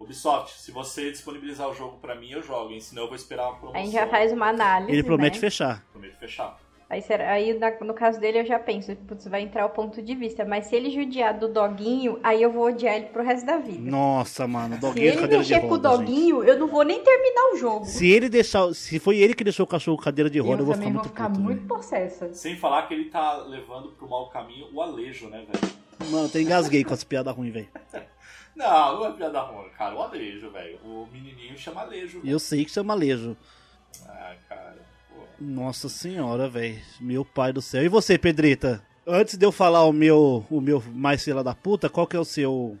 Ubisoft, se você disponibilizar o jogo pra mim, eu jogo, hein? Senão eu vou esperar uma promoção. A gente já faz uma análise. Ele promete né? fechar. Prometo fechar. Aí, será- aí na- no caso dele eu já penso, putz, vai entrar o ponto de vista. Mas se ele judiar do doguinho, aí eu vou odiar ele pro resto da vida. Nossa, mano, Se doguinho de ele mexer com o roda, gente. doguinho, eu não vou nem terminar o jogo. Se ele deixar. Se foi ele que deixou o cachorro cadeira de roda, eu, eu vou ficar também muito vou ficar puto, muito possessa. Sem falar que ele tá levando pro mau caminho o Alejo, né, velho? Mano, eu engasguei com as piadas ruins, velho. Não, não é piada ruim, cara. O Alejo, velho. O menininho chama Alejo. E eu sei que chama Alejo. Ah, cara. Nossa senhora, velho. Meu pai do céu. E você, Pedrita? Antes de eu falar o meu, o meu mais filha da puta, qual que é o seu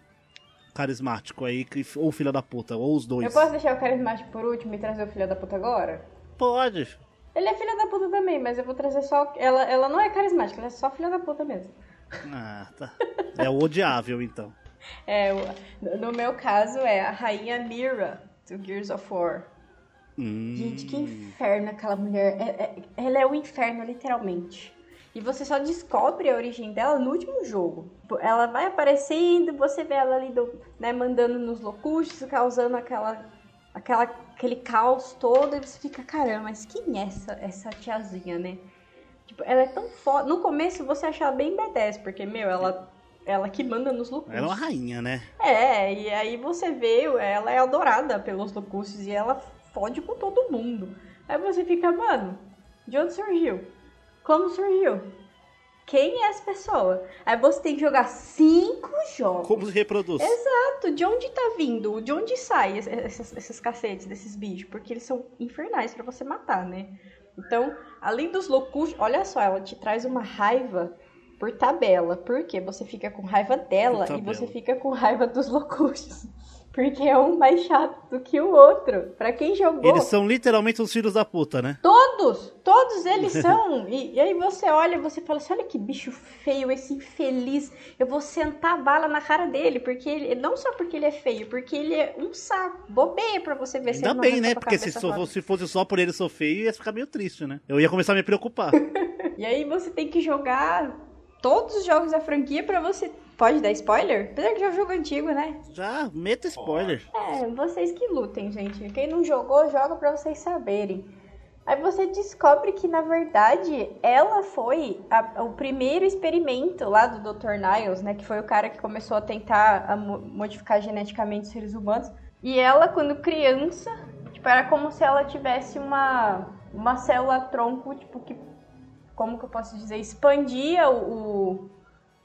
carismático aí? Ou filha da puta, ou os dois? Eu posso deixar o carismático por último e trazer o filho da puta agora? Pode. Ele é filha da puta também, mas eu vou trazer só. Ela, ela não é carismática, ela é só filha da puta mesmo. Ah, tá. É o odiável, então. É, no meu caso é a rainha Mira, do Gears of War. Hum, Gente, que inferno aquela mulher. É- é- ela é o inferno, literalmente. E você só descobre a origem dela no último jogo. Tipo, Ela vai aparecendo, você vê ela ali do- né, mandando nos locustos, causando aquela, aquela, aquele caos todo, e você fica, caramba, mas quem é essa, essa tiazinha, né? Tipo, ela é tão foda. No começo você acha ela bem B10, porque, meu, ela, ela que manda nos locustos. ela é uma rainha, né? É, e aí você vê, ela é adorada pelos locustos e ela fode com todo mundo. Aí você fica, mano, de onde surgiu? Como surgiu? Quem é essa pessoa? Aí você tem que jogar cinco jogos. Como se reproduz? Exato, de onde tá vindo? De onde sai es- esses, esses cacetes desses bichos? Porque eles são infernais pra você matar, né? Então, além dos locustos, olha só, ela te traz uma raiva por tabela. Por quê? Você fica com raiva dela e você fica com raiva dos locustos. Porque é um mais chato do que o outro. Pra quem jogou. Eles são literalmente os filhos da puta, né? Todos, todos eles são. E, e aí você olha e você fala assim: olha que bicho feio, esse infeliz. Eu vou sentar a bala na cara dele. Porque ele. Não só porque ele é feio, porque ele é um saco. Bobeia pra você ver se Ainda ele não bem, né? Porque se, só- se fosse só por ele ser feio, ia ficar meio triste, né? Eu ia começar a me preocupar. E aí você tem que jogar todos os jogos da franquia pra você. Pode dar spoiler? Apesar que já é um jogo antigo, né? Já, meta spoiler. É, vocês que lutem, gente. Quem não jogou, joga pra vocês saberem. Aí você descobre que, na verdade, ela foi a- o primeiro experimento lá do Dr. Niles, né? Que foi o cara que começou a tentar a mo- modificar geneticamente os seres humanos. E ela, quando criança, tipo, era como se ela tivesse uma, uma célula tronco, tipo, que... Como que eu posso dizer? Expandia o-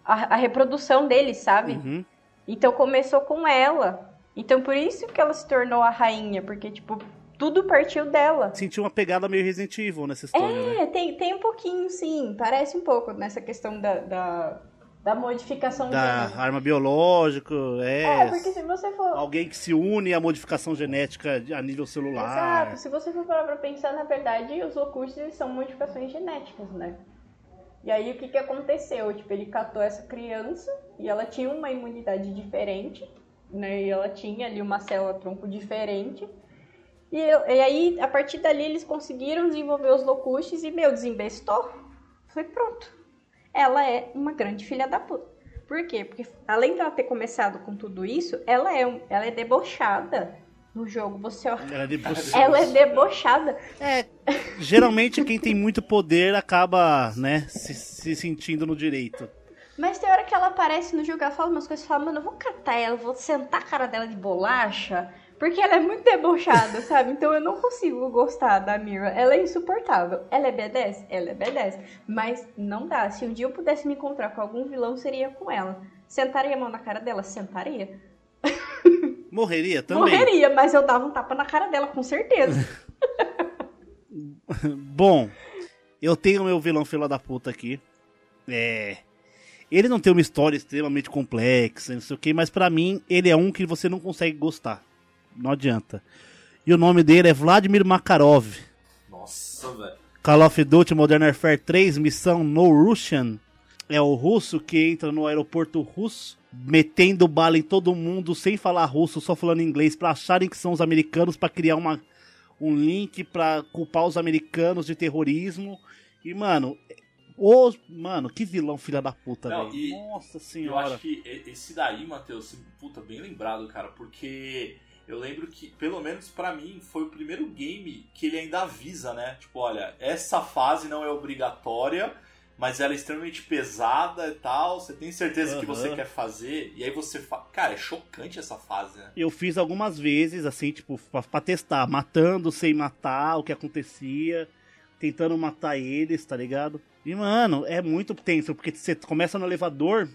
a, a reprodução deles, sabe? Uhum. Então começou com ela. Então por isso que ela se tornou a rainha, porque tipo, tudo partiu dela. Senti uma pegada meio Resident Evil nessa história, né? É, tem, tem um pouquinho sim, parece um pouco nessa questão da, da, da modificação Da genética. arma biológica, é. É, porque se você for. Alguém que se une à modificação genética a nível celular. Exato, se você for parar pra pensar, na verdade, os locustos eles são modificações genéticas, né? E aí o que, que aconteceu? Tipo, ele catou essa criança e ela tinha uma imunidade diferente, né? E ela tinha ali uma célula tronco diferente. E, eu- e aí, a partir dali, eles conseguiram desenvolver os locustes e, meu, desembestou. Foi pronto. Ela é uma grande filha da puta. Por quê? Porque além dela ter começado com tudo isso, ela é, ela é debochada no jogo. Você ó, Ela é debochada. ela é debochada. É, geralmente quem tem muito poder acaba, né, se, se sentindo no direito. Mas tem hora que ela aparece no jogo, ela fala umas coisas, fala, mano, eu vou catar ela, vou sentar a cara dela de bolacha, porque ela é muito debochada, sabe? Então eu não consigo gostar da Mira. Ela é insuportável. Ela é B10? Ela é B10. Mas não dá. Se um dia eu pudesse me encontrar com algum vilão, seria com ela. Sentaria a mão na cara dela? Sentaria. Morreria também. Morreria, mas eu dava um tapa na cara dela, com certeza. Bom, eu tenho meu vilão fila da puta aqui. É. Ele não tem uma história extremamente complexa, não sei o que, mas pra mim ele é um que você não consegue gostar. Não adianta. E o nome dele é Vladimir Makarov. Nossa, velho. Call of Duty Modern Warfare 3, missão No Russian. É o russo que entra no aeroporto russo, metendo bala em todo mundo sem falar russo, só falando inglês, pra acharem que são os americanos, pra criar uma, um link pra culpar os americanos de terrorismo. E, mano, ô, mano, que vilão filha da puta, velho. Nossa Eu senhora. acho que esse daí, Matheus, puta, bem lembrado, cara, porque eu lembro que, pelo menos pra mim, foi o primeiro game que ele ainda avisa, né? Tipo, olha, essa fase não é obrigatória, mas ela é extremamente pesada e tal. Você tem certeza que Aham. você quer fazer? E aí você fala. Cara, é chocante essa fase, né? Eu fiz algumas vezes, assim, tipo, pra, pra testar, matando sem matar o que acontecia, tentando matar eles, tá ligado? E, mano, é muito tenso, porque você começa no elevador,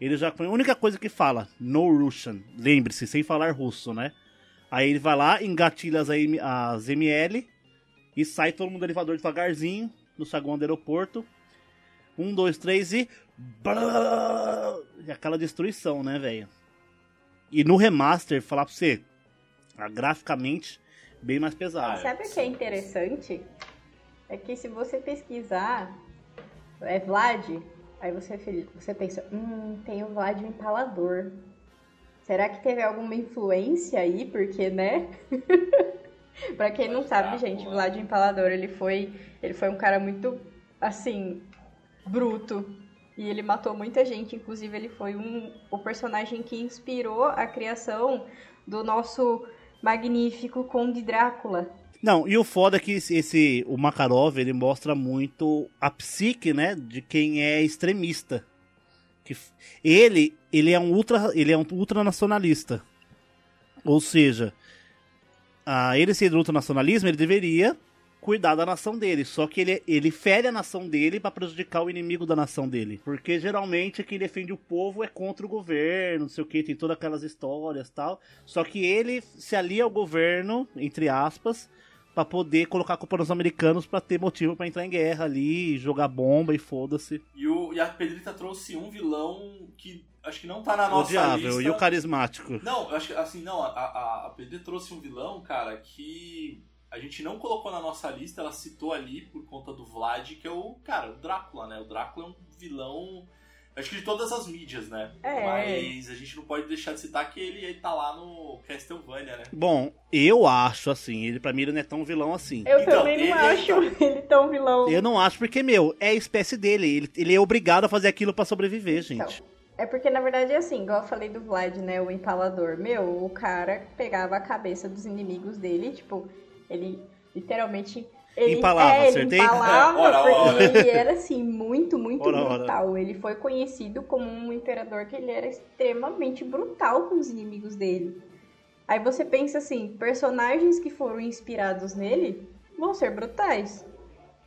ele já. A única coisa que fala, no Russian, lembre-se, sem falar russo, né? Aí ele vai lá, engatilha as, as ML e sai todo mundo do elevador devagarzinho, no saguão do aeroporto. Um, dois, três e. Aquela destruição, né, velho? E no remaster, falar pra você, ah, graficamente, bem mais pesado. Sabe o que é interessante? É que se você pesquisar é Vlad, aí você, você pensa, hum, tem o Vlad o Empalador. Será que teve alguma influência aí? Porque, né? pra quem não sabe, gente, Vlad o Empalador, ele foi, ele foi um cara muito, assim, bruto. E ele matou muita gente, inclusive ele foi um, o personagem que inspirou a criação do nosso magnífico Conde Drácula. Não, e o foda é que esse, o Makarov, ele mostra muito a psique, né, de quem é extremista. Que ele, ele é um ultra, ele é um ultranacionalista. Ou seja, a ele ser ultranacionalismo, ele deveria cuidar da nação dele, só que ele, ele fere a nação dele pra prejudicar o inimigo da nação dele. Porque geralmente quem defende o povo é contra o governo, não sei o que, tem todas aquelas histórias tal. Só que ele se alia ao governo, entre aspas, pra poder colocar a culpa nos americanos pra ter motivo pra entrar em guerra ali, jogar bomba e foda-se. E, o, e a Pedrita trouxe um vilão que acho que não tá na nossa Odiável lista. e o carismático. Não, eu acho que assim, não, a, a, a PD trouxe um vilão, cara, que a gente não colocou na nossa lista, ela citou ali por conta do Vlad, que é o, cara, o Drácula, né? O Drácula é um vilão, acho que de todas as mídias, né? É. Mas a gente não pode deixar de citar que ele, ele tá lá no Castlevania, né? Bom, eu acho assim, ele pra mim ele não é tão vilão assim. Eu Então, também não ele- acho ele tão vilão. Eu não acho porque, meu, é a espécie dele. Ele, ele é obrigado a fazer aquilo pra sobreviver, gente. Então, é porque na verdade é assim, igual eu falei do Vlad, né? O empalador. Meu, o cara pegava a cabeça dos inimigos dele, tipo, ele literalmente. Ele, Empalava, é, ele acertei? empalava, É, ora, ele era assim, muito, muito Ora, ora. brutal. Ele foi conhecido como um imperador que ele era extremamente brutal com os inimigos dele. Aí você pensa assim, personagens que foram inspirados nele vão ser brutais.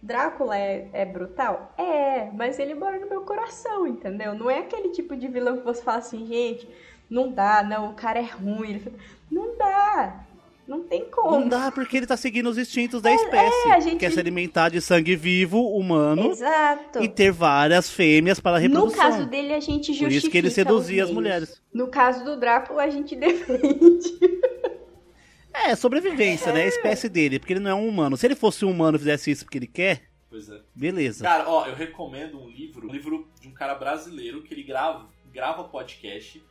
Drácula é, é brutal? É, mas ele mora no meu coração, entendeu? Não é aquele tipo de vilão que você fala assim, gente, não dá, não, o cara é ruim. Não dá, não tem como. Não dá porque ele tá seguindo os instintos da espécie. é, a gente- Quer se alimentar de sangue vivo, humano, Exato. e ter várias fêmeas para a No reprodução. caso dele, a gente justifica Por isso que ele seduzia as mulheres. No caso do Drácula, a gente defende. É, sobrevivência, né? A espécie dele, porque ele não é um humano. Se ele fosse um humano e fizesse isso porque ele quer, Pois é. beleza. Cara, ó, eu recomendo um livro, um livro de um cara brasileiro que ele grava, grava podcast,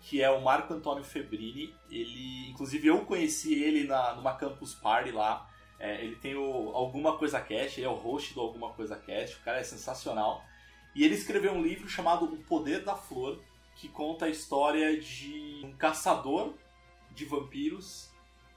que é o Marco Antônio Febrini. Ele, inclusive, eu conheci ele na, numa campus party lá. É, ele tem o Alguma Coisa Cast, ele é o host do Alguma Coisa Cast, o cara é sensacional. E ele escreveu um livro chamado O Poder da Flor, que conta a história de um caçador de vampiros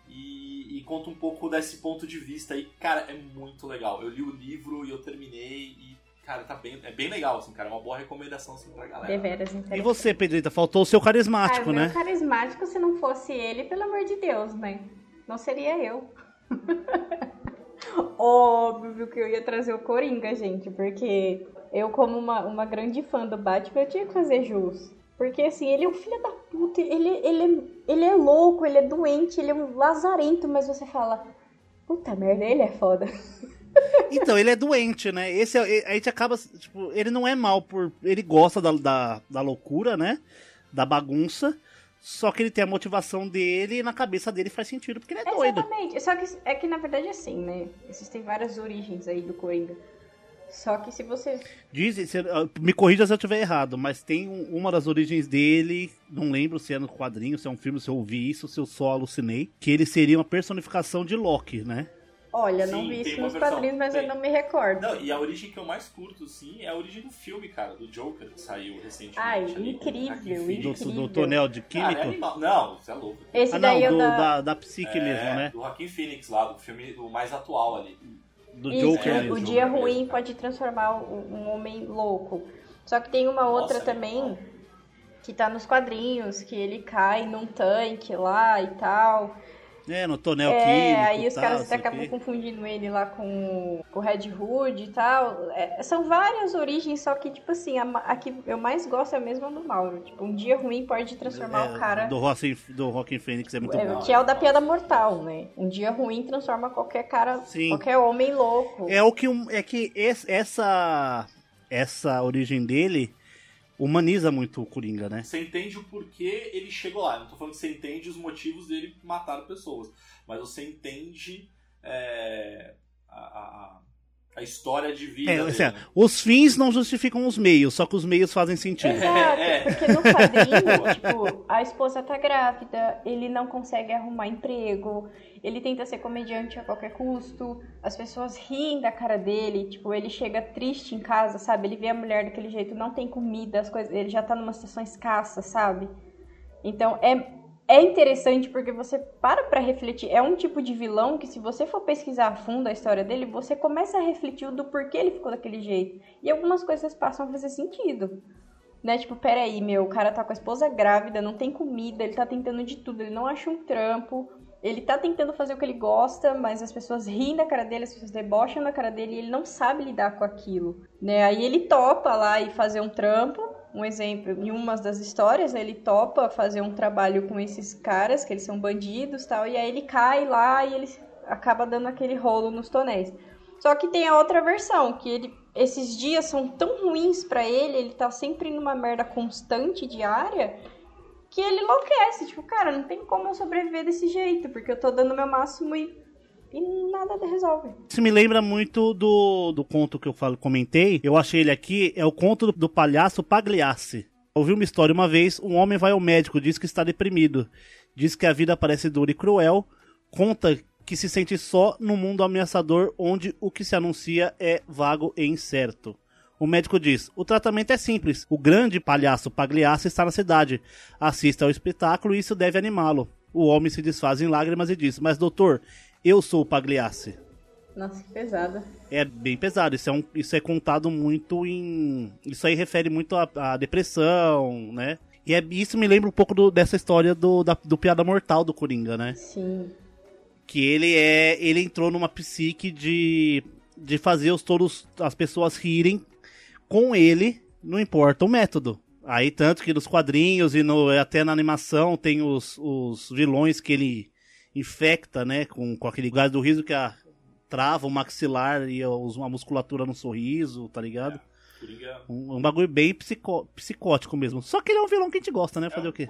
e, e conta um pouco desse ponto de vista aí. Cara, é muito legal. Eu li o livro e eu terminei e, cara, tá bem, é bem legal, assim, cara. É uma boa recomendação assim, pra galera. Deveras interessante. E você, Pedrita, faltou o seu carismático, ah, né? meu carismático, se não fosse ele, pelo amor de Deus, né? Não seria eu. Óbvio que eu ia trazer o Coringa, gente, porque eu, como uma, uma grande fã do Batman, eu tinha que fazer jus. Porque, assim, ele é um filho da puta, ele, ele, é- ele é louco, ele é doente, ele é um lazarento, mas você fala, puta merda, ele é foda. Então, ele é doente, né? Esse é- a gente acaba, tipo, ele não é mal por. Ele gosta da, da, da loucura, né? Da bagunça. Só que ele tem a motivação dele e na cabeça dele faz sentido, porque ele é doido. Exatamente. Só que é que na verdade é assim, né? Existem várias origens aí do Coringa. Só que se você. Dizem, se- ah, me corrija se eu estiver errado, mas tem um- uma das origens dele, não lembro se é no quadrinho, se é um filme, se eu ouvi isso, se eu só alucinei, que ele seria uma personificação de Loki, né? Olha, não Sim, vi tem isso nos versão. quadrinhos, mas eu Tem. não me recordo. Não, e a origem que eu mais curto, sim, é a origem do filme, cara, do Joker, que saiu recentemente. Ai, ali, incrível, Joaquin Do, do, Incrível. tonel de é químico. animal. Não, você é louco. Esse ah, não, daí é do- o da. da, da psique É, mesmo, né? Do Joaquin Phoenix lá, do filme do mais atual ali. Do Isso, Joker é, mesmo. o dia mesmo. ruim pode transformar um, um homem louco. Só que tem uma outra Nossa, também animal. que tá nos quadrinhos, que ele cai num tanque lá e tal. É, no tonel é, químico. aí os tal, caras o acabam confundindo ele lá com, com o Red Hood e tal. É, são várias origens, só que, tipo assim, a, a que eu mais gosto é a mesma do Mauro. Tipo, um dia ruim pode transformar É, o cara. Do Rockin' do Rockin' Fênix é muito É, bom. que é o da piada mortal, né? Um dia ruim transforma qualquer cara, Sim. qualquer homem louco. É o que é que esse- essa essa origem dele humaniza muito o Coringa, né? Você entende o porquê ele chegou lá. Não tô falando que você entende os motivos dele matar pessoas. Mas você entende é, a, a, a história de vida É, dele. assim, né? os fins não justificam os meios, só que os meios fazem sentido. Exato, É. porque no quadrinho, tipo, a esposa tá grávida, ele não consegue arrumar emprego, ele tenta ser comediante a qualquer custo, as pessoas riem da cara dele, tipo, ele chega triste em casa, sabe? Ele vê a mulher daquele jeito, não tem comida, as coisas, ele já tá numa situação escassa, sabe? Então é é interessante porque você para pra refletir. É um tipo de vilão que, se você for pesquisar a fundo a história dele, você começa a refletir do porquê ele ficou daquele jeito. E algumas coisas passam a fazer sentido. Né? Tipo, peraí, meu, o cara tá com a esposa grávida, não tem comida, ele tá tentando de tudo, ele não acha um trampo, ele tá tentando fazer o que ele gosta, mas as pessoas riem da cara dele, as pessoas debocham da cara dele e ele não sabe lidar com aquilo. Né? Aí ele topa lá e fazer um trampo. Um exemplo, em uma das histórias, ele topa fazer um trabalho com esses caras, que eles são bandidos tal, e aí ele cai lá e ele acaba dando aquele rolo nos tonéis. Só que tem a outra versão, que ele esses dias são tão ruins pra ele, ele tá sempre numa merda constante diária, que ele enlouquece. Tipo, cara, não tem como eu sobreviver desse jeito, porque eu tô dando meu máximo e, e nada resolve. Isso me lembra muito do, do conto que eu falo, comentei. Eu achei ele aqui, é o conto do, do palhaço Pagliassi. Ouvi uma história uma vez, um homem vai ao médico, diz que está deprimido. Diz que a vida parece dura e cruel. Conta que se sente só num mundo ameaçador onde o que se anuncia é vago e incerto. O médico diz: o tratamento é simples. O grande palhaço Pagliassi está na cidade. Assista ao espetáculo e isso deve animá-lo. O homem se desfaz em lágrimas e diz: Mas doutor, eu sou o Pagliassi. Nossa, que pesada. É bem pesado. Isso é, um, isso é contado muito em. Isso aí refere muito à, à depressão, né? E é, isso me lembra um pouco do- dessa história do, da- do Piada Mortal do Coringa, né? Sim. Que ele é. Ele entrou numa psique de. de fazer os todos as pessoas rirem com ele, não importa o método. Aí, tanto que nos quadrinhos e no, até na animação tem os, os vilões que ele infecta, né? Com, com aquele gás do riso que a, trava o maxilar e uma musculatura no sorriso, tá ligado? Coringa Um, um bagulho bem psicó- psicótico mesmo. Só que ele é um vilão que a gente gosta, né? Fazer o quê? é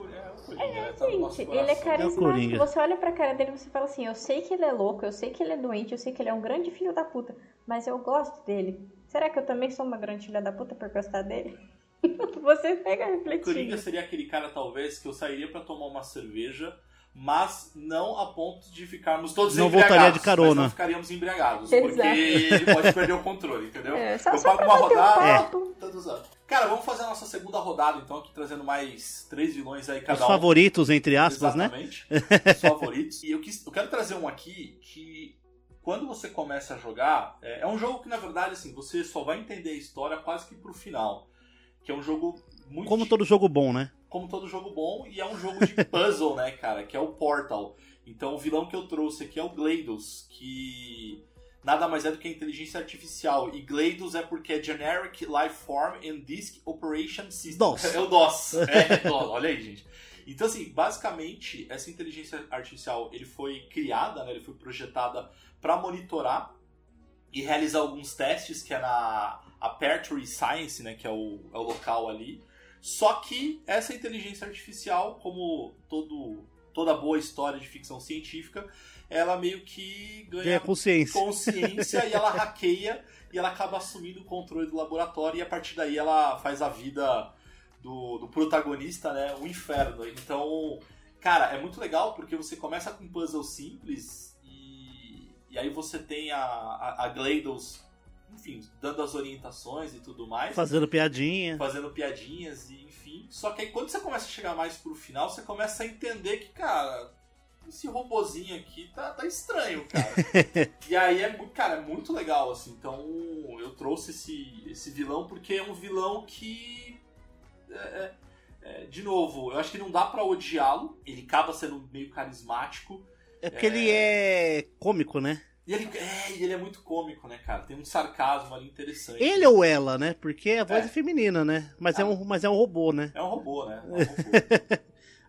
Coringa, né? Tá Gente, ele é coração. carismático. Você olha pra cara dele e você fala assim: Eu sei que ele é louco, eu sei que ele é doente, eu sei que ele é um grande filho da puta, mas eu gosto dele. Será que eu também sou uma grande filha da puta por gostar dele? você pega Coringa refletindo. seria aquele cara, talvez, que eu sairia pra tomar uma cerveja, mas não a ponto de ficarmos todos Não embriagados. voltaria de carona. Não ficaríamos embriagados, Exato. porque ele pode perder o controle, entendeu? É, só, eu só pago uma bater um rodada, papo. todos anos. Cara, vamos fazer a nossa segunda rodada, então, aqui trazendo mais três vilões aí, cada Os um. favoritos, entre aspas, né? Exatamente. Os favoritos. E eu, quis, eu quero trazer um aqui que, quando você começa a jogar, é, é um jogo que, na verdade, assim, você só vai entender a história quase que pro final. Que é um jogo muito. Como todo jogo bom, né? como todo jogo bom, e é um jogo de puzzle, né, cara? Que é o Portal. Então, o vilão que eu trouxe aqui é o GLaDOS, que nada mais é do que a inteligência artificial. E GLaDOS é porque é Generic Life Form and Disk Operation System. DOS. É o DOS. É, DOS. Olha aí, gente. Então, assim, basicamente, essa inteligência artificial ele foi criada, né, ele foi projetada para monitorar e realizar alguns testes, que é na Aperture Science, né, que é o, é o local ali, Só que essa inteligência artificial, como todo, toda boa história de ficção científica, ela meio que ganha Ganha consciência. consciência e ela hackeia e ela acaba assumindo o controle do laboratório e a partir daí ela faz a vida do, do protagonista, né, um inferno. Então, cara, é muito legal porque você começa com um puzzle simples e, e aí você tem a, a, a enfim, dando as orientações e tudo mais Fazendo piadinha. fazendo piadinhas e enfim. Só que aí quando você começa a chegar mais pro final, você começa a entender que, cara, esse robozinho aqui tá, tá estranho, cara. e aí é muito, cara, é muito legal, assim. Então eu trouxe esse, esse vilão porque é um vilão que. É, é, é, de novo, eu acho que não dá pra odiá-lo. Ele acaba sendo meio carismático. É porque ele é cômico, né? E ele é, e ele é muito cômico, né, cara? Tem um sarcasmo ali interessante. Ele ou ela, né? Porque a voz é, É. feminina, né? Mas, é um, mas é um robô, né? É um robô, né? É um robô.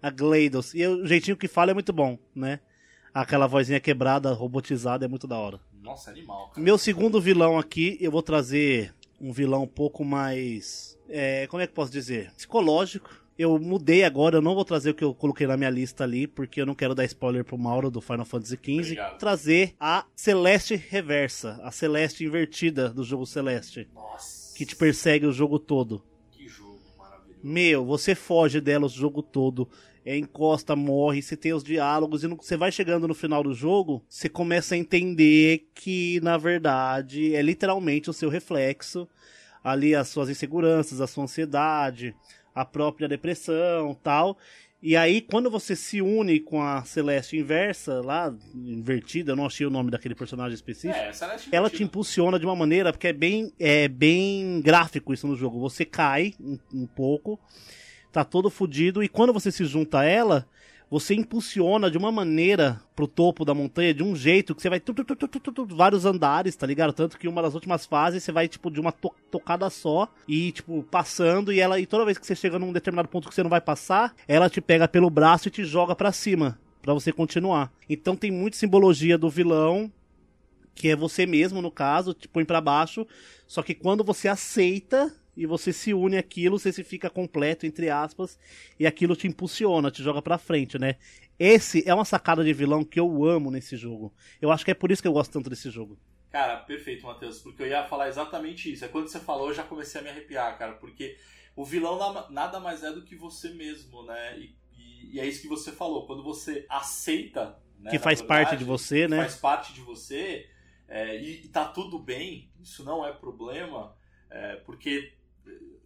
A GLaDOS. E o jeitinho que fala é muito bom, né? Aquela vozinha quebrada, robotizada, é muito da hora. Nossa, animal, cara. Meu segundo vilão aqui, eu vou trazer um vilão um pouco mais. É, como é que eu posso dizer? Psicológico. Eu mudei agora, eu não vou trazer o que eu coloquei na minha lista ali, porque eu não quero dar spoiler pro Mauro do Final Fantasy XV. Obrigado. Trazer a Celeste Reversa, a Celeste invertida do jogo Celeste, Nossa. que te persegue o jogo todo. Que jogo maravilhoso. Meu, você foge dela o jogo todo. É, encosta, morre, você tem os diálogos, e você vai chegando no final do jogo, você começa a entender que, na verdade, é literalmente o seu reflexo. Ali as suas inseguranças, a sua ansiedade, a própria depressão tal. E aí, quando você se une com a Celeste inversa, lá, invertida, eu não achei o nome daquele personagem específico É, ela te impulsiona de uma maneira porque é bem, é bem gráfico isso no jogo. Você cai um, um pouco, tá todo fudido, e quando você se junta a ela, você impulsiona de uma maneira pro topo da montanha, de um jeito que você vai tu, tu, tu, vários andares, tá ligado? Tanto que uma das últimas fases você vai, tipo, de uma to- tocada só e, tipo, passando, e ela, e toda vez que você chega num determinado ponto que você não vai passar, ela te pega pelo braço e te joga pra cima. Pra você continuar. Então tem muita simbologia do vilão que é você mesmo, no caso, te põe pra baixo. Só que quando você aceita e você se une àquilo, você se fica completo, entre aspas, e aquilo te impulsiona, te joga pra frente, né? Esse é uma sacada de vilão que eu amo nesse jogo. Eu acho que é por isso que eu gosto tanto desse jogo. Cara, perfeito, Matheus, porque eu ia falar exatamente isso. É quando você falou, eu já comecei a me arrepiar, cara, porque o vilão na- nada mais é do que você mesmo, né? E, e- e é isso que você falou. Quando você aceita. Né, que faz verdade, parte de você, né? Faz parte de você é, e, e tá tudo bem, isso não é problema, é, porque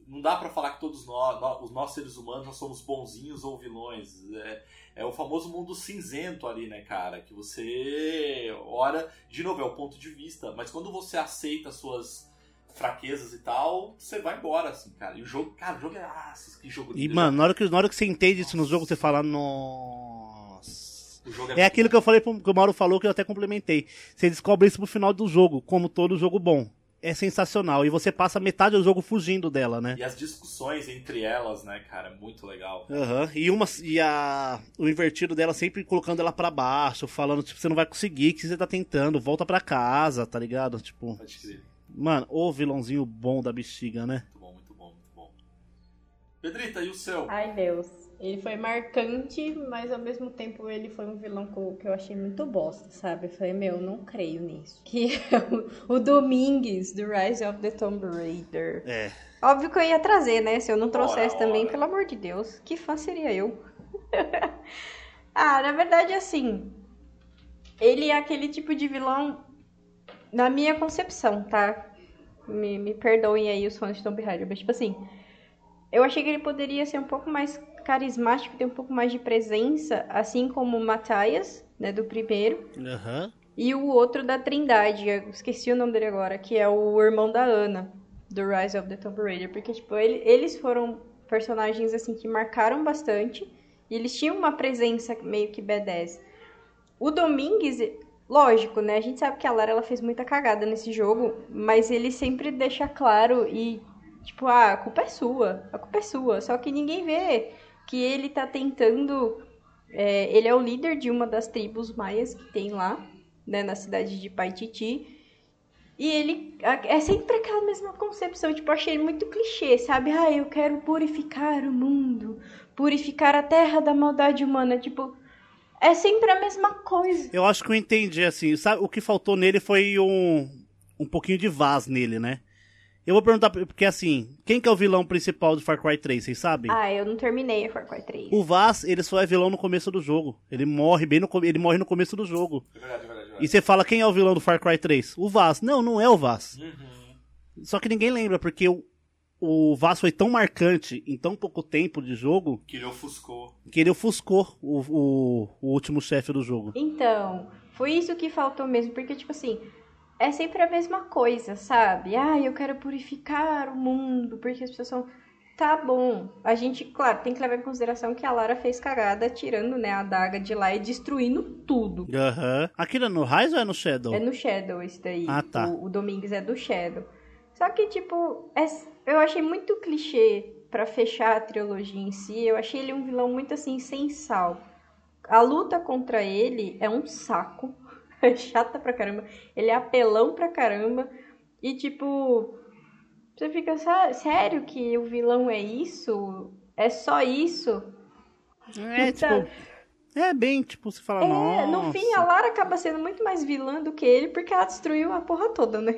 não dá pra falar que todos nós, nó- os nossos seres humanos, nós somos bonzinhos ou vilões. É, é o famoso mundo cinzento ali, né, cara? Que você ora, de novo, é o ponto de vista, mas quando você aceita as suas fraquezas e tal, você vai embora, assim, cara. E o jogo, cara, o jogo é. Ah, que jogo E, lindo. mano, na hora, que, na hora que você entende isso no jogo, você fala, nossa. Jogo É aquilo que eu falei pro, que o Mauro falou que eu até complementei. Você descobre isso pro final do jogo, como todo jogo bom. É sensacional. E você passa metade do jogo fugindo dela, né? E as discussões entre elas, né, cara, é muito legal. Aham. E uma e a o invertido dela sempre colocando ela pra baixo, falando tipo, você não vai conseguir, que você tá tentando, volta pra casa, tá ligado? Tipo, Pode crer. mano, o vilãozinho bom da bexiga, né? Muito bom, muito bom, muito bom. Pedrita, e o seu? Ai, Deus. Ele foi marcante, mas ao mesmo tempo ele foi um vilão que eu achei muito bosta, sabe? Eu falei, meu, não creio nisso. Que é o, o Domingues, do Rise of the Tomb Raider. É. Óbvio que eu ia trazer, né? Se eu não trouxesse Ora, também, ora. pelo amor de Deus. Que fã seria eu? ah, na verdade, assim. Ele é aquele tipo de vilão, na minha concepção, tá? Me, me perdoem aí os fãs de Tomb Raider, mas tipo assim. Eu achei que ele poderia ser um pouco mais carismático, ter um pouco mais de presença, assim como o Matthias, né, do primeiro. Aham. E o outro da Trindade, eu esqueci o nome dele agora, que é o irmão da Ana, do Rise of the Tomb Raider. Porque, tipo, ele- eles foram personagens, assim, que marcaram bastante. E eles tinham uma presença meio que B10. O Domingues, lógico, né? A gente sabe que a Lara ela fez muita cagada nesse jogo, mas ele sempre deixa claro e, tipo, ah, a culpa é sua, a culpa é sua. Só que ninguém vê que ele tá tentando. é, ele é o líder de uma das tribos maias que tem lá, né, na cidade de Paititi. E ele é sempre aquela mesma concepção, tipo, achei muito clichê, sabe? Ah, eu quero purificar o mundo, purificar a terra da maldade humana, tipo, é sempre a mesma coisa. Eu acho que eu entendi, assim, sabe, o que faltou nele foi um, um pouquinho de vaz nele, né? Eu vou perguntar, porque assim, quem que é o vilão principal do Far Cry 3, vocês sabem? Ah, eu não terminei a Far Cry 3. O Vaz, ele só é vilão no começo do jogo. Ele morre bem no, ele morre no começo do jogo. É verdade, é verdade, é verdade. E você fala, quem é o vilão do Far Cry 3? O Vaz. Não, não é o Vaz. Uhum. Só que ninguém lembra, porque o, o Vaz foi tão marcante em tão pouco tempo de jogo Que ele ofuscou. que ele ofuscou o, o, o último chefe do jogo. Então, foi isso que faltou mesmo, porque, tipo assim, é sempre a mesma coisa, sabe? Ah, eu quero purificar o mundo, porque as pessoas são. Tá bom. A gente, claro, tem que levar em consideração que a Lara fez cagada tirando, né, a adaga de lá e destruindo tudo. Aham. Aquilo é no Rise ou é no Shadow? É no Shadow esse daí. Ah, tá. O, o Domingues é do Shadow. Só que, tipo, é- eu achei muito clichê pra fechar a trilogia em si. Eu achei ele um vilão muito assim, sem sal. A luta contra ele é um saco. É chata pra caramba. Ele é apelão pra caramba. E, tipo, você fica, "Sé- sério que o vilão é isso? É só isso? É, Então- tipo. É bem, tipo, você fala, É, nossa. no fim, a Lara acaba sendo muito mais vilã do que ele, porque ela destruiu a porra toda, né?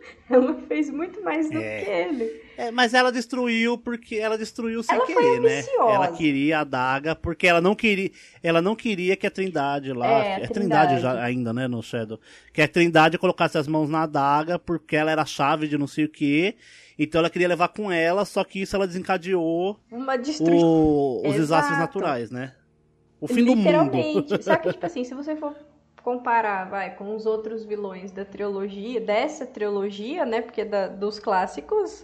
ela fez muito mais do É. que ele. É, mas ela destruiu porque ela destruiu sem Ela querer, né? Ela queria a daga porque ela não queria, ela não queria que a Trindade lá, É, a é Trindade, Trindade. já ainda, né, no Shadow, que a Trindade colocasse as mãos na daga porque ela era a chave de não sei o que. Então ela queria levar com ela, só que isso ela desencadeou o- os Exato. desastres naturais, né? O fim do mundo. Literalmente. Só que, tipo assim, se você for comparar, vai, com os outros vilões da trilogia, dessa trilogia, né? Porque da- dos clássicos,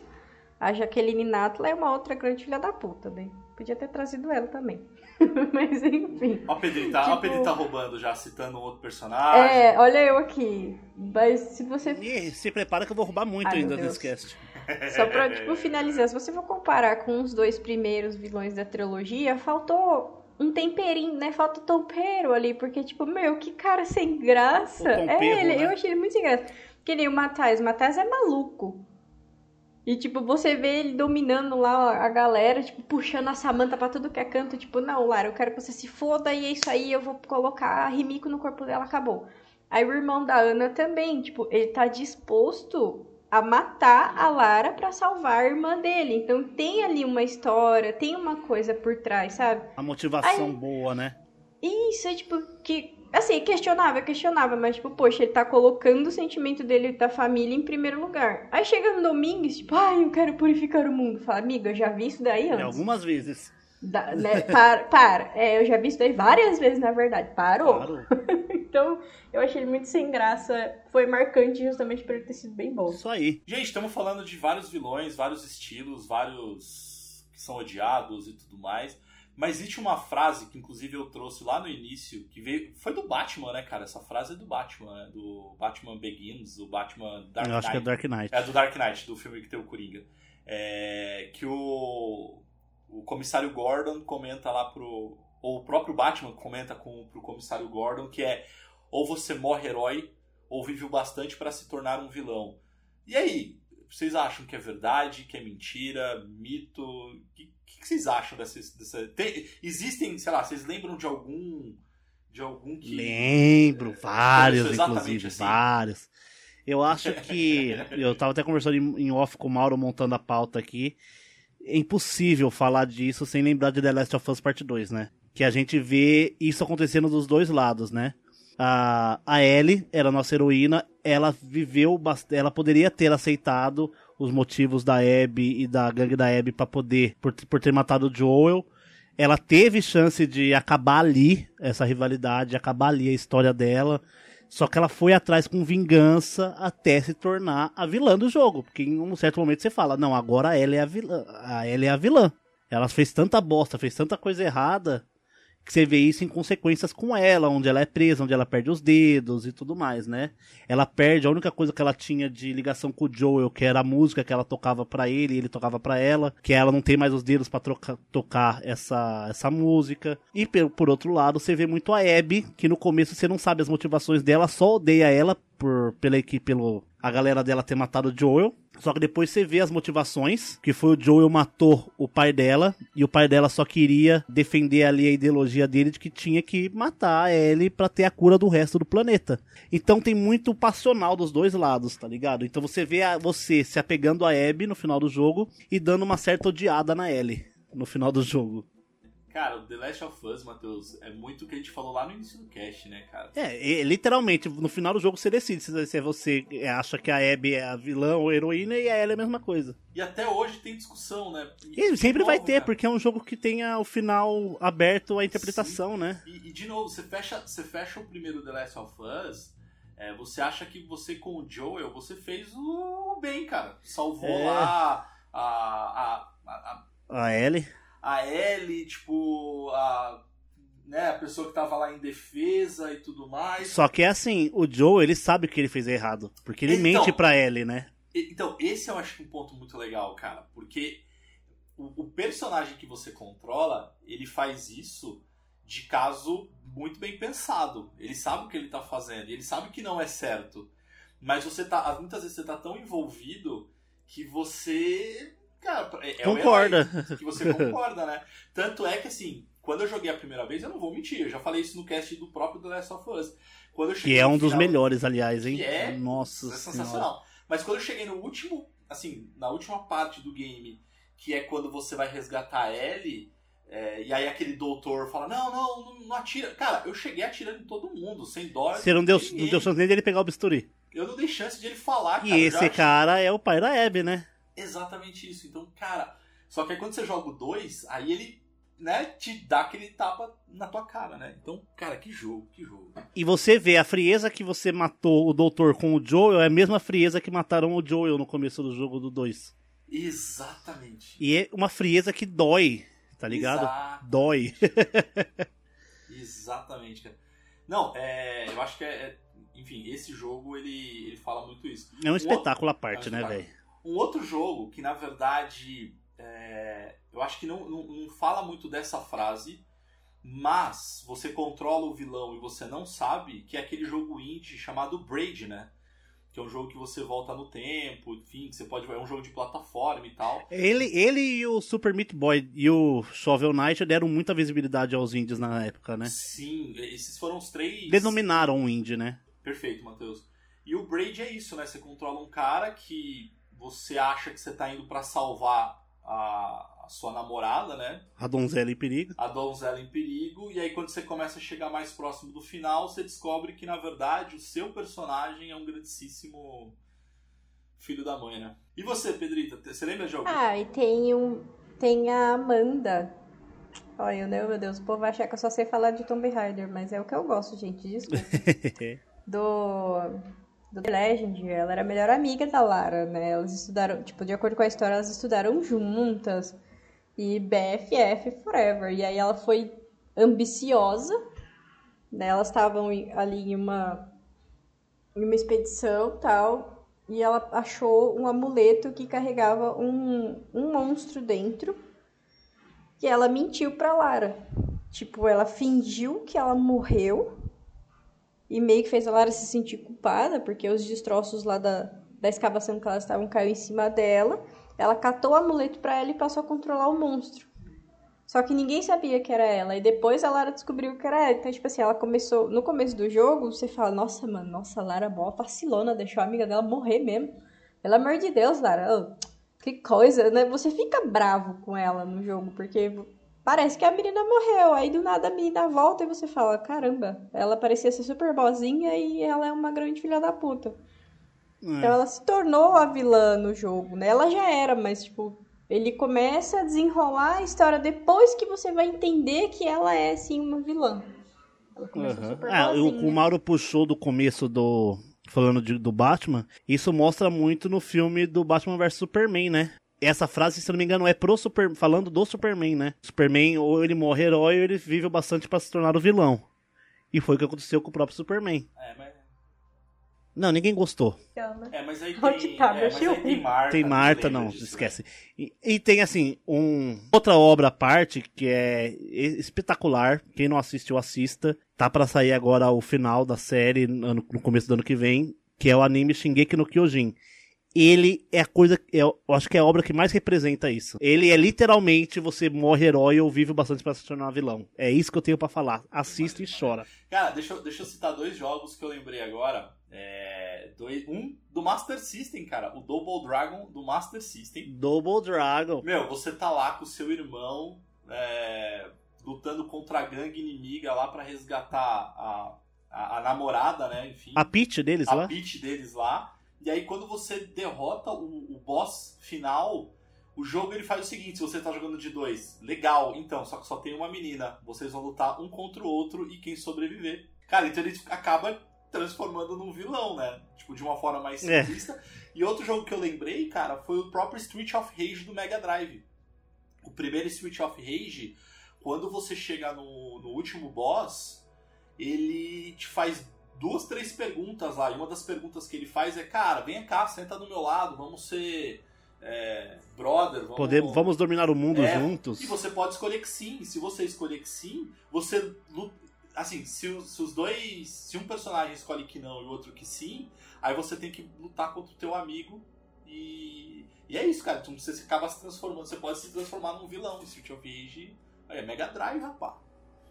a Jaqueline Natla é uma outra grande filha da puta, né? Podia ter trazido ela também. Mas enfim. Ó, o Pedrinho tá, Tipo- Pedrinho tá roubando já, citando um outro personagem. É, olha eu aqui. Mas se você Ih, se prepara que eu vou roubar muito Ai, ainda nesse cast. Só pra, tipo, finalizar, se você for comparar com os dois primeiros vilões da trilogia, faltou um temperinho, né? Falta o tempero ali, porque, tipo, meu, que cara sem graça. É ele, né? eu achei ele muito sem graça. Que nem o Matheus, o Matheus é maluco. E, tipo, você vê ele dominando lá a galera, tipo, puxando a Samantha pra tudo que é canto. Tipo, não, Lara, eu quero que você se foda e é isso aí, eu vou colocar a Rimiko no corpo dela, acabou. Aí o irmão da Ana também, tipo, ele tá disposto a matar a Lara pra salvar a irmã dele. Então tem ali uma história, tem uma coisa por trás, sabe? A motivação Ai. boa, né? Isso é tipo que. Assim, questionável, questionável, mas tipo, poxa, ele tá colocando o sentimento dele da família em primeiro lugar. Aí chega no Domingues, tipo, ai, eu quero purificar o mundo. Fala, amiga, eu já vi isso daí É, antes. algumas vezes. Da- né, para, para. É, eu já vi isso daí várias vezes, na verdade. Parou. Claro. Então, eu achei ele muito sem graça. Foi marcante justamente por ele ter sido bem bom. Isso aí. Gente, estamos falando de vários vilões, vários estilos, vários que são odiados e tudo mais. Mas existe uma frase que, inclusive, eu trouxe lá no início, que veio. Foi do Batman, né, cara? Essa frase é do Batman, né? Do Batman Begins, do Batman Dark eu acho que é Knight. Dark Knight. É do Dark Knight, do filme que tem o Coringa. É, que o, o comissário Gordon comenta lá pro. Ou o próprio Batman comenta com, pro comissário Gordon que é ou você morre herói ou vive o bastante para se tornar um vilão. E aí, vocês acham que é verdade, que é mentira, mito? O que, que, vocês acham dessa. dessa tem- existem, sei lá, vocês lembram de algum. De algum que. Lembro, vários, Isso, exatamente inclusive, assim. vários. Eu acho que. Eu tava até conversando em, em off com o Mauro montando a pauta aqui. É impossível falar disso sem lembrar de The Last of Us Part 2, né? Que a gente vê isso acontecendo dos dois lados, né? A, a Ellie era nossa heroína, ela viveu, ela poderia ter aceitado os motivos da Abby e da gangue da Abby pra poder, por, por ter matado o Joel. Ela teve chance de acabar ali essa rivalidade, acabar ali a história dela. Só que ela foi atrás com vingança até se tornar a vilã do jogo. Porque em um certo momento você fala, não, agora ela é a vilã. A ela é a vilã. Ela fez tanta bosta, fez tanta coisa errada, você vê isso em consequências com ela, onde ela é presa, onde ela perde os dedos e tudo mais, né? Ela perde a única coisa que ela tinha de ligação com o Joel, que era a música que ela tocava pra ele e ele tocava pra ela, que ela não tem mais os dedos pra troca- tocar essa, essa música. E por, por outro lado, você vê muito a Abby, que no começo você não sabe as motivações dela, só odeia ela por, pela equipe, pelo, a galera dela ter matado o Joel. Só que depois você vê as motivações, que foi o Joel matou o pai dela, e o pai dela só queria defender ali a ideologia dele de que tinha que matar a Ellie pra ter a cura do resto do planeta. Então tem muito passional dos dois lados, tá ligado? Então você vê a, você se apegando a Abby no final do jogo e dando uma certa odiada na Ellie no final do jogo. Cara, o The Last of Us, Matheus, é muito o que a gente falou lá no início do cast, né, cara? É, literalmente, no final do jogo você decide se, você acha que a Abby é a vilã ou a heroína e a Ellie é a mesma coisa. E até hoje tem discussão, né? E, e sempre novo, vai ter, cara. porque é um jogo que tenha o final aberto à interpretação, Sim. né? E, e, de novo, você fecha, você fecha o primeiro The Last of Us, é, você acha que você com o Joel, você fez o bem, cara. Salvou é. lá a, a, a, a, a Ellie a Ellie, tipo, a, né, a pessoa que tava lá em defesa e tudo mais. Só que é assim, o Joe, ele sabe que ele fez errado, porque ele então, mente pra Ellie, né? Então, esse eu acho um ponto muito legal, cara, porque o, o personagem que você controla, ele faz isso de caso muito bem pensado. Ele sabe o que ele tá fazendo, ele sabe que não é certo. Mas você tá, muitas vezes você tá tão envolvido que você Cara, é, é concorda. que você concorda, né? Tanto é que, assim, quando eu joguei a primeira vez, eu não vou mentir, eu já falei isso no cast do próprio The Last of Us. Quando eu que é um final, dos melhores, aliás, hein? Que é, Nossa é sensacional. Mas quando eu cheguei no último, assim, na última parte do game, que é quando você vai resgatar a Ellie, é, e aí aquele doutor fala, não, não, não, não, atira. Cara, eu cheguei atirando em todo mundo, sem dó. Você não deu, não deu chance nem dele pegar o bisturi. Eu não dei chance de ele falar, cara. E esse cara é o pai da Abby, né? Exatamente isso. Então, cara, só que aí quando você joga o 2, aí ele, né, te dá aquele tapa na tua cara, né? Então, cara, que jogo, que jogo. E você vê a frieza que você matou o doutor com o Joel é a mesma frieza que mataram o Joel no começo do jogo do 2. Exatamente. E é uma frieza que dói, tá ligado? Exato. Dói. Exatamente, cara. Não, é, eu acho que é, é, enfim, esse jogo ele, ele fala muito isso. É um espetáculo à parte, é um né, velho? Um outro jogo que, na verdade, é, eu acho que não, não, não, fala muito dessa frase, mas você controla o vilão e você não sabe, que é aquele jogo indie chamado Braid, né? Que é um jogo que você volta no tempo, enfim, que você pode. É um jogo de plataforma e tal. Ele, ele e o Super Meat Boy e o Shovel Knight deram muita visibilidade aos indies na época, né? Sim, esses foram os três. Denominaram um indie, né? Perfeito, Matheus. E o Braid é isso, né? Você controla um cara que você acha que você está indo para salvar a, a, sua namorada, né? A donzela em perigo. A donzela em perigo. E aí, quando você começa a chegar mais próximo do final, você descobre que, na verdade, o seu personagem é um grandíssimo filho da mãe, né? E você, Pedrita? Você lembra de algum? Ah, e tem, um, tem a Amanda. Olha, meu Deus, o povo vai achar que eu só sei falar de Tomb Raider, mas é o que eu gosto, gente. Desculpa. do do The Legend, ela era a melhor amiga da Lara, né? Elas estudaram, tipo, de acordo com a história, elas estudaram juntas. E BFF forever. E aí ela foi ambiciosa, né? Elas estavam ali em uma em uma expedição, tal, e ela achou um amuleto que carregava um, um monstro dentro. E ela mentiu pra Lara. Tipo, ela fingiu que ela morreu e meio que fez a Lara se sentir culpada, porque os destroços lá da, da escavação que elas estavam caiu em cima dela. Ela catou o amuleto para ela e passou a controlar o monstro. Só que ninguém sabia que era ela. E depois a Lara descobriu que era ela. Então, tipo assim, ela começou. No começo do jogo, você fala, nossa, mano, nossa, Lara boa vacilona, deixou a amiga dela morrer mesmo. Pelo amor de Deus, Lara. Que coisa, né? Você fica bravo com ela no jogo, porque parece que a menina morreu. Aí do nada a menina volta e você fala: caramba, ela parecia ser super boazinha e ela é uma grande filha da puta. É. Então ela se tornou a vilã no jogo, né? Ela já era, mas tipo, ele começa a desenrolar a história depois que você vai entender que ela é sim uma vilã. Uhum. Ah, o, o Mauro puxou do começo do. Falando de, do Batman, isso mostra muito no filme do Batman vs Superman, né? Essa frase, se não me engano, é pro Super, falando do Superman, né? Superman ou ele morre herói ou ele vive bastante para se tornar o vilão. E foi o que aconteceu com o próprio Superman. É, mas... Não, ninguém gostou. É, mas aí tem, é, mas aí tem Marta. Tem Marta, não, disso, esquece. Né? E, e, tem, assim, um, outra obra à parte que é espetacular. Quem não assistiu, assista. Tá para sair agora o final da série no, no começo do ano que vem que é o anime Shingeki no Kyojin. Ele é a coisa, é, eu acho que é a obra que mais representa isso. Ele é literalmente você morre herói ou vive bastante pra se tornar vilão. É isso que eu tenho pra falar. Assista e chora. Cara, deixa, eu- deixa eu citar dois jogos que eu lembrei agora. É, dois, um do Master System, cara. O Double Dragon do Master System. Double Dragon. Meu, você tá lá com o seu irmão é, lutando contra a gangue inimiga lá pra resgatar a, a, a namorada, né? Enfim. A pitch deles a lá? pitch deles lá. E aí quando você derrota o, o boss final, o jogo ele faz o seguinte, se você tá jogando de dois, legal, então, só que só tem uma menina. Vocês vão lutar um contra o outro e quem sobreviver. Cara, então ele acaba transformando num vilão, né? Tipo, de uma forma mais É. simplista. E outro jogo que eu lembrei, cara, foi o próprio Street of Rage do Mega Drive. O primeiro Street of Rage, quando você chega no, no último boss, ele te faz duas, três perguntas lá. E uma das perguntas que ele faz é, cara, vem cá, senta do meu lado, vamos ser é, brother, vamos... Poder, vamos dominar o mundo É, juntos. E você pode escolher que sim. Se você escolher que sim, você. Assim, se os, se os dois. Se um personagem escolhe que não e o outro que sim, aí você tem que lutar contra o teu amigo. E. E é isso, cara. Então você acaba se transformando. Você pode se transformar num vilão. Street of Rage. Aí é Mega Drive, rapaz.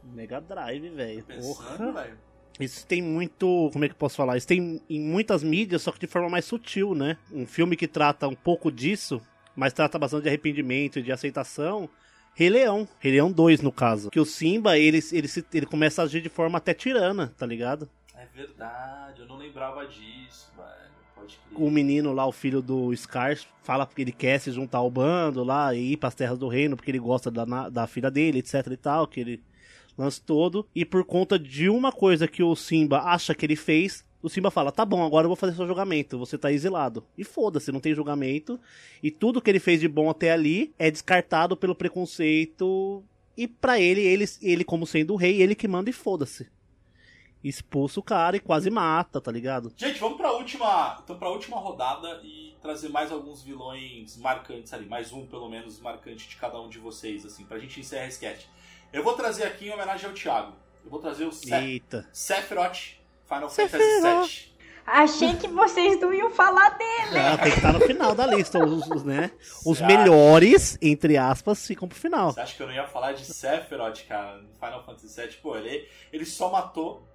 Mega Drive, velho. Pensando, Porra. velho. Isso tem muito. Como é que eu posso falar? Isso tem em muitas mídias, só que de forma mais sutil, né? Um filme que trata um pouco disso, mas trata bastante de arrependimento e de aceitação. Rei Leão. Rei Leão 2, no caso. Que o Simba, ele, ele, se- ele começa a agir de forma até tirana, tá ligado? É verdade, eu não lembrava disso, velho. Pode crer. O menino lá, o filho do Scar, fala que ele quer se juntar ao bando lá e ir pras terras do reino, porque ele gosta da, da filha dele, etc e tal, que ele lance todo. E por conta de uma coisa que o Simba acha que ele fez, o Simba fala: tá bom, agora eu vou fazer seu julgamento, você tá exilado. E foda-se, não tem julgamento. E tudo que ele fez de bom até ali é descartado pelo preconceito. E pra ele, ele, ele como sendo o rei, ele que manda e foda-se. Expulsa o cara e quase mata, tá ligado? Gente, vamos pra última, então pra última rodada e trazer mais alguns vilões marcantes ali, mais um pelo menos marcante de cada um de vocês, assim, pra gente encerrar esse sketch. Eu vou trazer aqui em homenagem ao Thiago. Eu vou trazer o Se Eita. Sephiroth, Final Sephiroth. Fantasy VII. Achei que vocês não iam falar dele. Ah, tem que estar no final da lista. Os, os, né? os Você melhores, entre aspas, ficam pro final. Você acha que eu não ia falar de Sephiroth, cara, no Final Fantasy VII? Pô, ele, ele só matou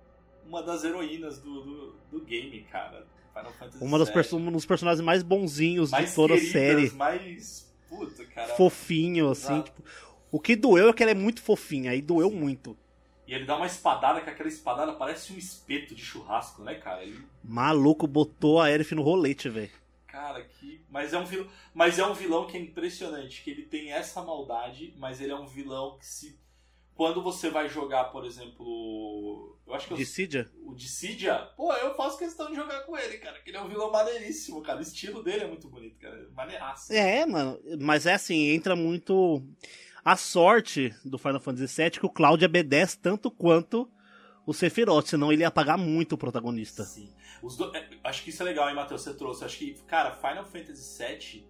uma das heroínas do, do, do game, cara. Final Fantasy Uma das perso um dos personagens mais bonzinhos mais de toda a queridas, série. mais... Puta, cara. Fofinho, assim. Exato. Tipo, o que doeu é que ela é muito fofinha. Aí doeu muito. E ele dá uma espadada, que aquela espadada parece um espeto de churrasco, né, cara? Ele Maluco, botou a Aerith no rolete, velho. Cara, que. Mas é um vilão. Mas é um vilão que é impressionante, que ele tem essa maldade, mas ele é um vilão que se. Quando você vai jogar, por exemplo. Eu acho que eu- Dissidia? o Dissidia, pô, eu faço questão de jogar com ele, cara. Que ele é um vilão maneiríssimo, cara. O estilo dele é muito bonito, cara. Maneiraço. É, mano. Mas é assim, entra muito. A sorte do Final Fantasy VII é que o Cloud obedece tanto quanto o Sephiroth, senão ele ia apagar muito o protagonista. Sim. Do- é, acho que isso é legal, hein, Matheus? Você trouxe. Acho que, cara, Final Fantasy VII,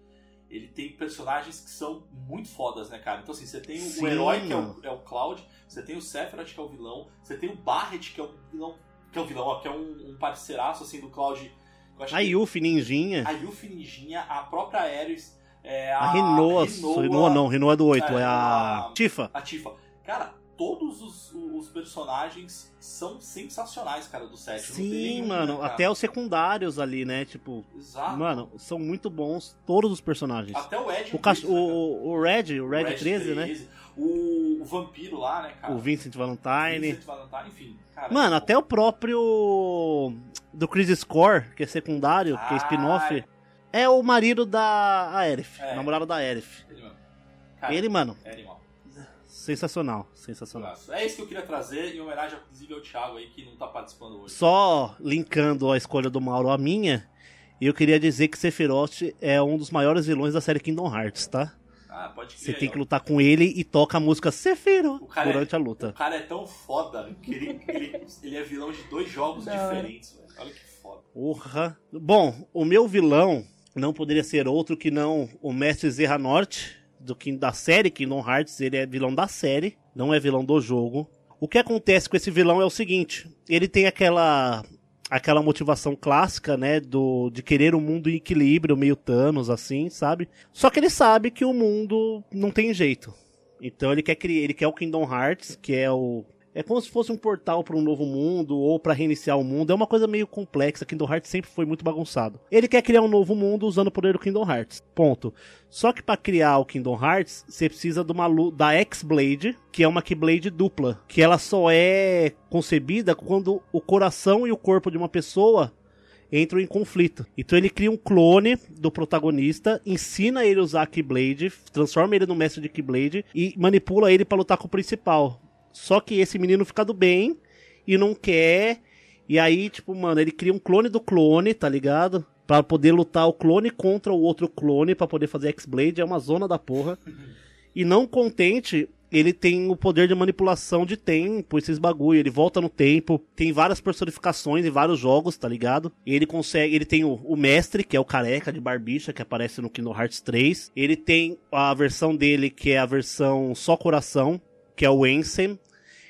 ele tem personagens que são muito fodas, né, cara? Então, assim, você tem o, Sim, herói, que é o, é o Cloud, você tem o Sephiroth, que é o vilão, você tem o Barret, que é o vilão, que é o vilão, ó, que é um, um parceiraço, assim, do Cloud. A Yuffie Ninjinha. a Yuffie Ninjinha, a própria Ares, é, a, A Rinoa. Rinoa, Rinoa não, Rinoa é do 8, É, é, a a- Tifa. a Tifa. Cara, todos os, os personagens são sensacionais, cara, do set. não tem Sim, nenhum, mano, né, até os secundários ali, né? Tipo, Exato. mano, são muito bons todos os personagens. Até o Ed. O, né, cara? o, o Red, o Red, 13, né? O, o vampiro lá, né, cara? O Vincent Valentine. Vincent Valentine, enfim. Cara, Mano, é até o próprio do Chris Score, que é secundário, que é Ah, spin-off, é o marido da Aerith, É. namorado da Aerith. Ele, mano. Cara, Ele, mano, É animal. sensacional, sensacional. É isso que eu queria trazer, em homenagem, inclusive, ao Thiago aí, que não tá participando hoje. Só linkando a escolha do Mauro à minha, eu queria dizer que Sephiroth é um dos maiores vilões da série Kingdom Hearts, tá? Ah, pode Você crer. tem que lutar com ele e toca a música Sephiroth O é- durante a O luta. cara é tão foda que ele, ele, ele é vilão de dois jogos hora. diferentes, velho. Olha que foda. Porra. Bom, o meu vilão não poderia ser outro que não o Mestre Zerra Norte, do King- da série Kingdom Hearts. Ele é vilão da série, não é vilão do jogo. O que acontece com esse vilão é o seguinte: ele tem aquela aquela motivação clássica, né, do de querer um mundo em equilíbrio, meio Thanos assim, sabe? Só que ele sabe que o mundo não tem jeito. Então ele quer criar, ele quer o Kingdom Hearts, que é o é como se fosse um portal para um novo mundo ou para reiniciar o mundo. É uma coisa meio complexa. Kingdom Hearts sempre foi muito bagunçado. Ele quer criar um novo mundo usando o poder do Kingdom Hearts. Ponto. Só que para criar o Kingdom Hearts, você precisa de uma da X-Blade, que é uma Keyblade dupla, que ela só é concebida quando o coração e o corpo de uma pessoa entram em conflito. Então ele cria um clone do protagonista, ensina ele a usar a Keyblade, transforma ele no mestre de Keyblade e manipula ele para lutar com o principal. Só que esse menino fica do bem e não quer. E aí, tipo, mano, ele cria um clone do clone, tá ligado? Pra poder lutar o clone contra o outro clone, para poder fazer X-Blade. É uma zona da porra. E não contente, ele tem o poder de manipulação de tempo, esses bagulho. Ele volta no tempo, tem várias personificações em vários jogos, tá ligado? Ele consegue. Ele tem o, o, mestre, que é o careca de barbicha, que aparece no Kingdom Hearts 3. Ele tem a versão dele, que é a versão só coração, que é o Ensen.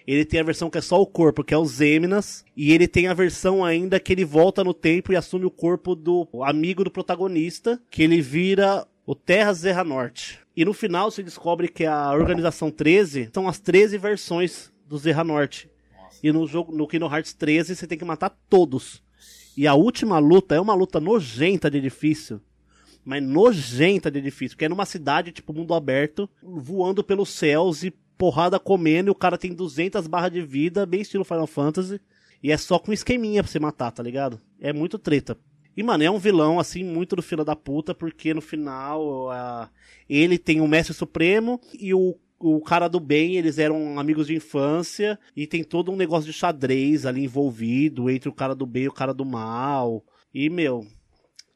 Ele tem a versão que é só o corpo, que é o Zeminas. E ele tem a versão ainda que ele volta no tempo e assume o corpo do amigo do protagonista, que ele vira o Terra Zerra Norte. E no final se descobre que a Organização 13 são as 13 versões do Zerra Norte. E no jogo, no Kingdom Hearts 13, você tem que matar todos. E a última luta é uma luta nojenta de difícil. Mas nojenta de difícil. Que é numa cidade, tipo, mundo aberto, voando pelos céus e porrada comendo e o cara tem 200 barras de vida, bem estilo Final Fantasy. E é só com esqueminha pra você matar, tá ligado? É muito treta. E, mano, é um vilão, assim, muito do fila da puta, porque no final uh, ele tem o Mestre Supremo e o, o cara do bem, eles eram amigos de infância, e tem todo um negócio de xadrez ali envolvido entre o cara do bem e o cara do mal. E, meu,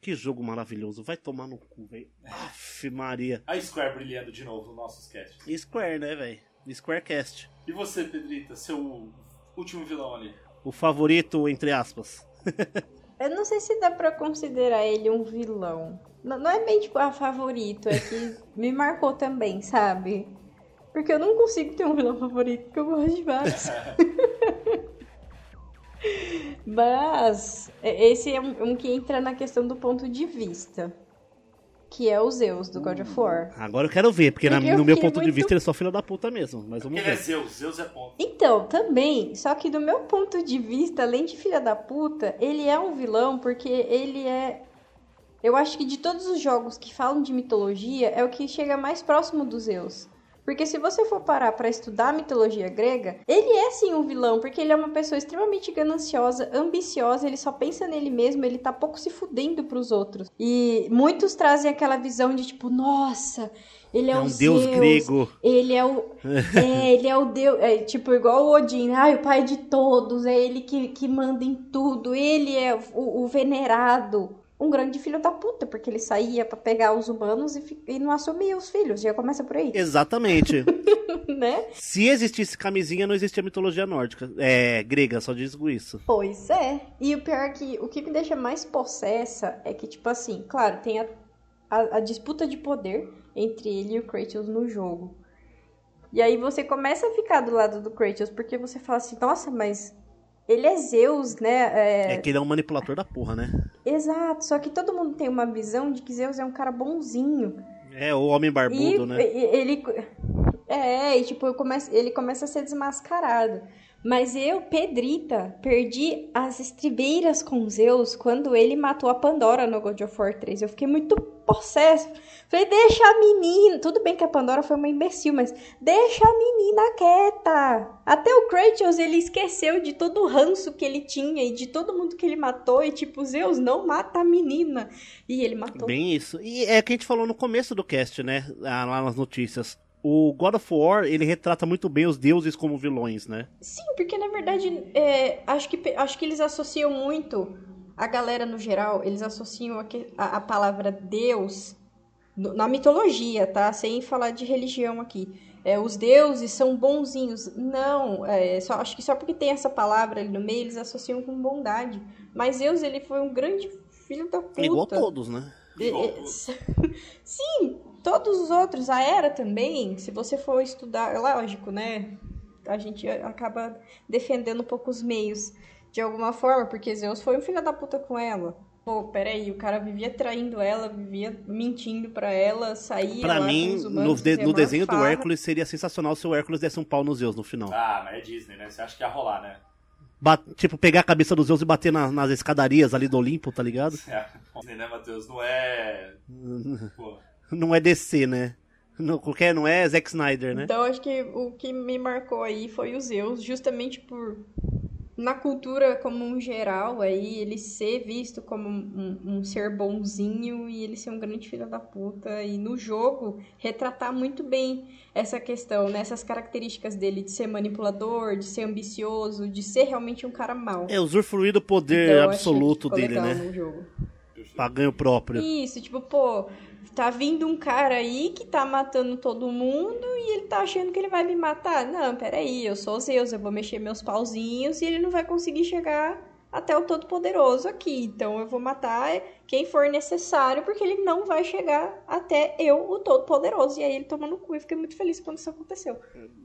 que jogo maravilhoso. Vai tomar no cu, velho. Aff, Maria. A Square brilhando de novo no nosso sketch. Square, né, velho? Squarecast. E você, Pedrita, seu último vilão ali? O favorito, entre aspas. Eu não sei se dá pra considerar ele um vilão. Não, não é bem tipo a favorito, é que me marcou também, sabe? Porque eu não consigo ter um vilão favorito, porque eu gosto de vários. Mas esse é um, um que entra na questão do ponto de vista que é o Zeus do God of War. Agora eu quero ver, porque, porque na, no meu ponto muito... de vista ele é só filho da puta mesmo. Mas vamos ele ver. é Zeus, Zeus é ponto. Então, também, só que do meu ponto de vista, além de filha da puta, ele é um vilão porque ele é. Eu acho que de todos os jogos que falam de mitologia, é o que chega mais próximo do Zeus. Porque se você for parar para estudar a mitologia grega, ele é sim um vilão, porque ele é uma pessoa extremamente gananciosa, ambiciosa, ele só pensa nele mesmo, ele tá pouco se fudendo pros outros. E muitos trazem aquela visão de tipo, nossa, ele é, é um Zeus, deus grego. Ele é o. é, ele é o deus. É, tipo, igual o Odin. Ai, o pai de todos. É ele que, que manda em tudo. Ele é o, o venerado um grande filho da puta, porque ele saía para pegar os humanos e, e, não assumia os filhos. Já começa por aí. Exatamente. né? Se existisse camisinha, não existia mitologia nórdica. É, grega, só digo isso. Pois é. E o pior é que o que me deixa mais possessa é que, tipo assim, claro, tem a, a, a disputa de poder entre ele e o Kratos no jogo. E aí você começa a ficar do lado do Kratos, porque você fala assim, nossa, mas ele é Zeus, né? É... é que ele é um manipulador da porra, né? Exato, só que todo mundo tem uma visão de que Zeus é um cara bonzinho. É, o homem barbudo, e, né? Ele. É, e tipo, ele começa a ser desmascarado. Mas eu, Pedrita, perdi as estribeiras com Zeus quando ele matou a Pandora no God of War 3. Eu fiquei muito possesso. Falei, deixa a menina. Tudo bem que a Pandora foi uma imbecil, mas deixa a menina quieta. Até o Kratos, ele esqueceu de todo o ranço que ele tinha e de todo mundo que ele matou. E tipo, Zeus, não mata a menina. E ele matou. Bem isso. E é o que a gente falou no começo do cast, né? Lá nas notícias o God of War, ele retrata muito bem os deuses como vilões, né? Sim, porque na verdade, é, acho, que, acho que eles associam muito, a galera no geral, eles associam a, a, a palavra Deus na mitologia, tá? Sem falar de religião aqui. É, os deuses são bonzinhos. Não, é, só, acho que só porque tem essa palavra ali no meio, eles associam com bondade. Mas Deus, ele foi um grande filho da puta. Igual todos, né? Sim, todos os outros, a Era também, se você for estudar, é lógico, né? A gente acaba defendendo um pouco os meios. de alguma forma, porque Zeus foi um filho da puta com ela. Pô, peraí, o cara vivia traindo ela, vivia mentindo pra ela, saía Pra lá mim, com os no, humanos, de- no desenho do farra. Hércules seria sensacional se o Hércules desse um pau nos Zeus no final. Ah, mas é Disney, né? Você acha que ia rolar, né? Tipo, pegar a cabeça dos Zeus e bater na- nas escadarias ali do Olimpo, tá ligado? É, né, Matheus? Não é. Pô. Não é DC, né? Não, qualquer, não é Zack Snyder, né? Então acho que o que me marcou aí foi o Zeus, justamente por na cultura como um geral aí ele ser visto como um, um- um ser bonzinho e ele ser um grande filho da puta e no jogo retratar muito bem essa questão, né? essas características dele de ser manipulador, de ser ambicioso, de ser realmente um cara mau. É usufruir do poder Então, que absoluto dele, né? no jogo. Pra ganho próprio. Isso, tipo, pô, tá vindo um cara aí que tá matando todo mundo e ele tá achando que ele vai me matar. Não, peraí, eu sou Zeus, eu vou mexer meus pauzinhos e ele não vai conseguir chegar até o Todo-Poderoso aqui. Então eu vou matar quem for necessário, porque ele não vai chegar até eu, o Todo-Poderoso. E aí ele toma no cu e fiquei muito feliz quando isso aconteceu.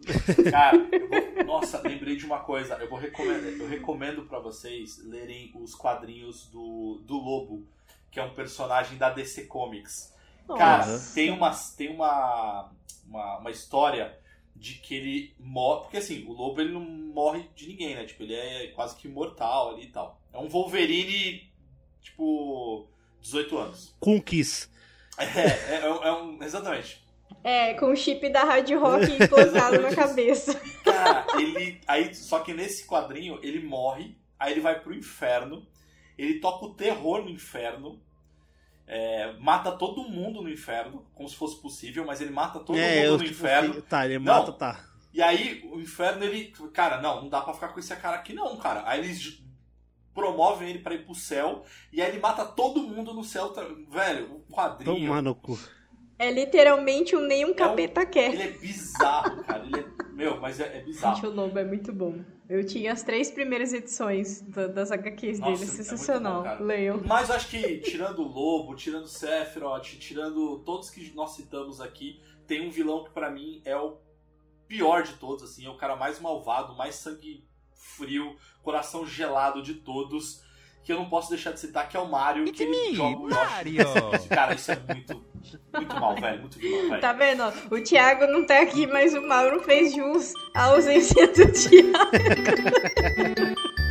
Cara, vou- nossa, lembrei de uma coisa. Eu vou recomendar, eu recomendo para vocês lerem os quadrinhos do, do Lobo, que é um personagem da DC Comics. Cara, tem uma tem uma, uma uma história de que ele morre, porque assim, o Lobo ele não morre de ninguém, né? Tipo, ele é quase que imortal ali e tal. É um Wolverine tipo 18 anos. Com Kiss. É, é, é um exatamente. É, com o chip da Rádio Rock implantado na cabeça. Cara, ele. Aí, só que nesse quadrinho ele morre, aí ele vai pro inferno, ele toca o terror no inferno, é, mata todo mundo no inferno, como se fosse possível, mas ele mata todo é, mundo eu, no tipo, inferno. Tá, ele Não. mata, tá. E aí o inferno ele. Cara, não, não dá pra ficar com esse cara aqui, não, cara. Aí eles promovem ele pra ir pro céu, e aí ele mata todo mundo no céu. Velho, o quadrinho. Tomar no cu. É literalmente um nenhum capeta quer. Ele é bizarro, cara. Ele é. Meu, mas é, é bizarro. Gente, o Lobo é muito bom. Eu tinha as três primeiras edições da- das HQs Nossa, dele. é Sensacional. bom. Leiam. Mas acho que, tirando o Lobo, tirando o Sephiroth, tirando todos que nós citamos aqui, tem um vilão que pra mim é o pior de todos, assim, é o cara mais malvado, mais sangue frio, coração gelado de todos, que eu não posso deixar de citar, que é o Mario, que ele joga o Yoshi. Cara, isso é muito, muito mal, velho, muito vilão, velho. Tá vendo? O Thiago não tá aqui, mas o Mauro fez jus à ausência do Thiago.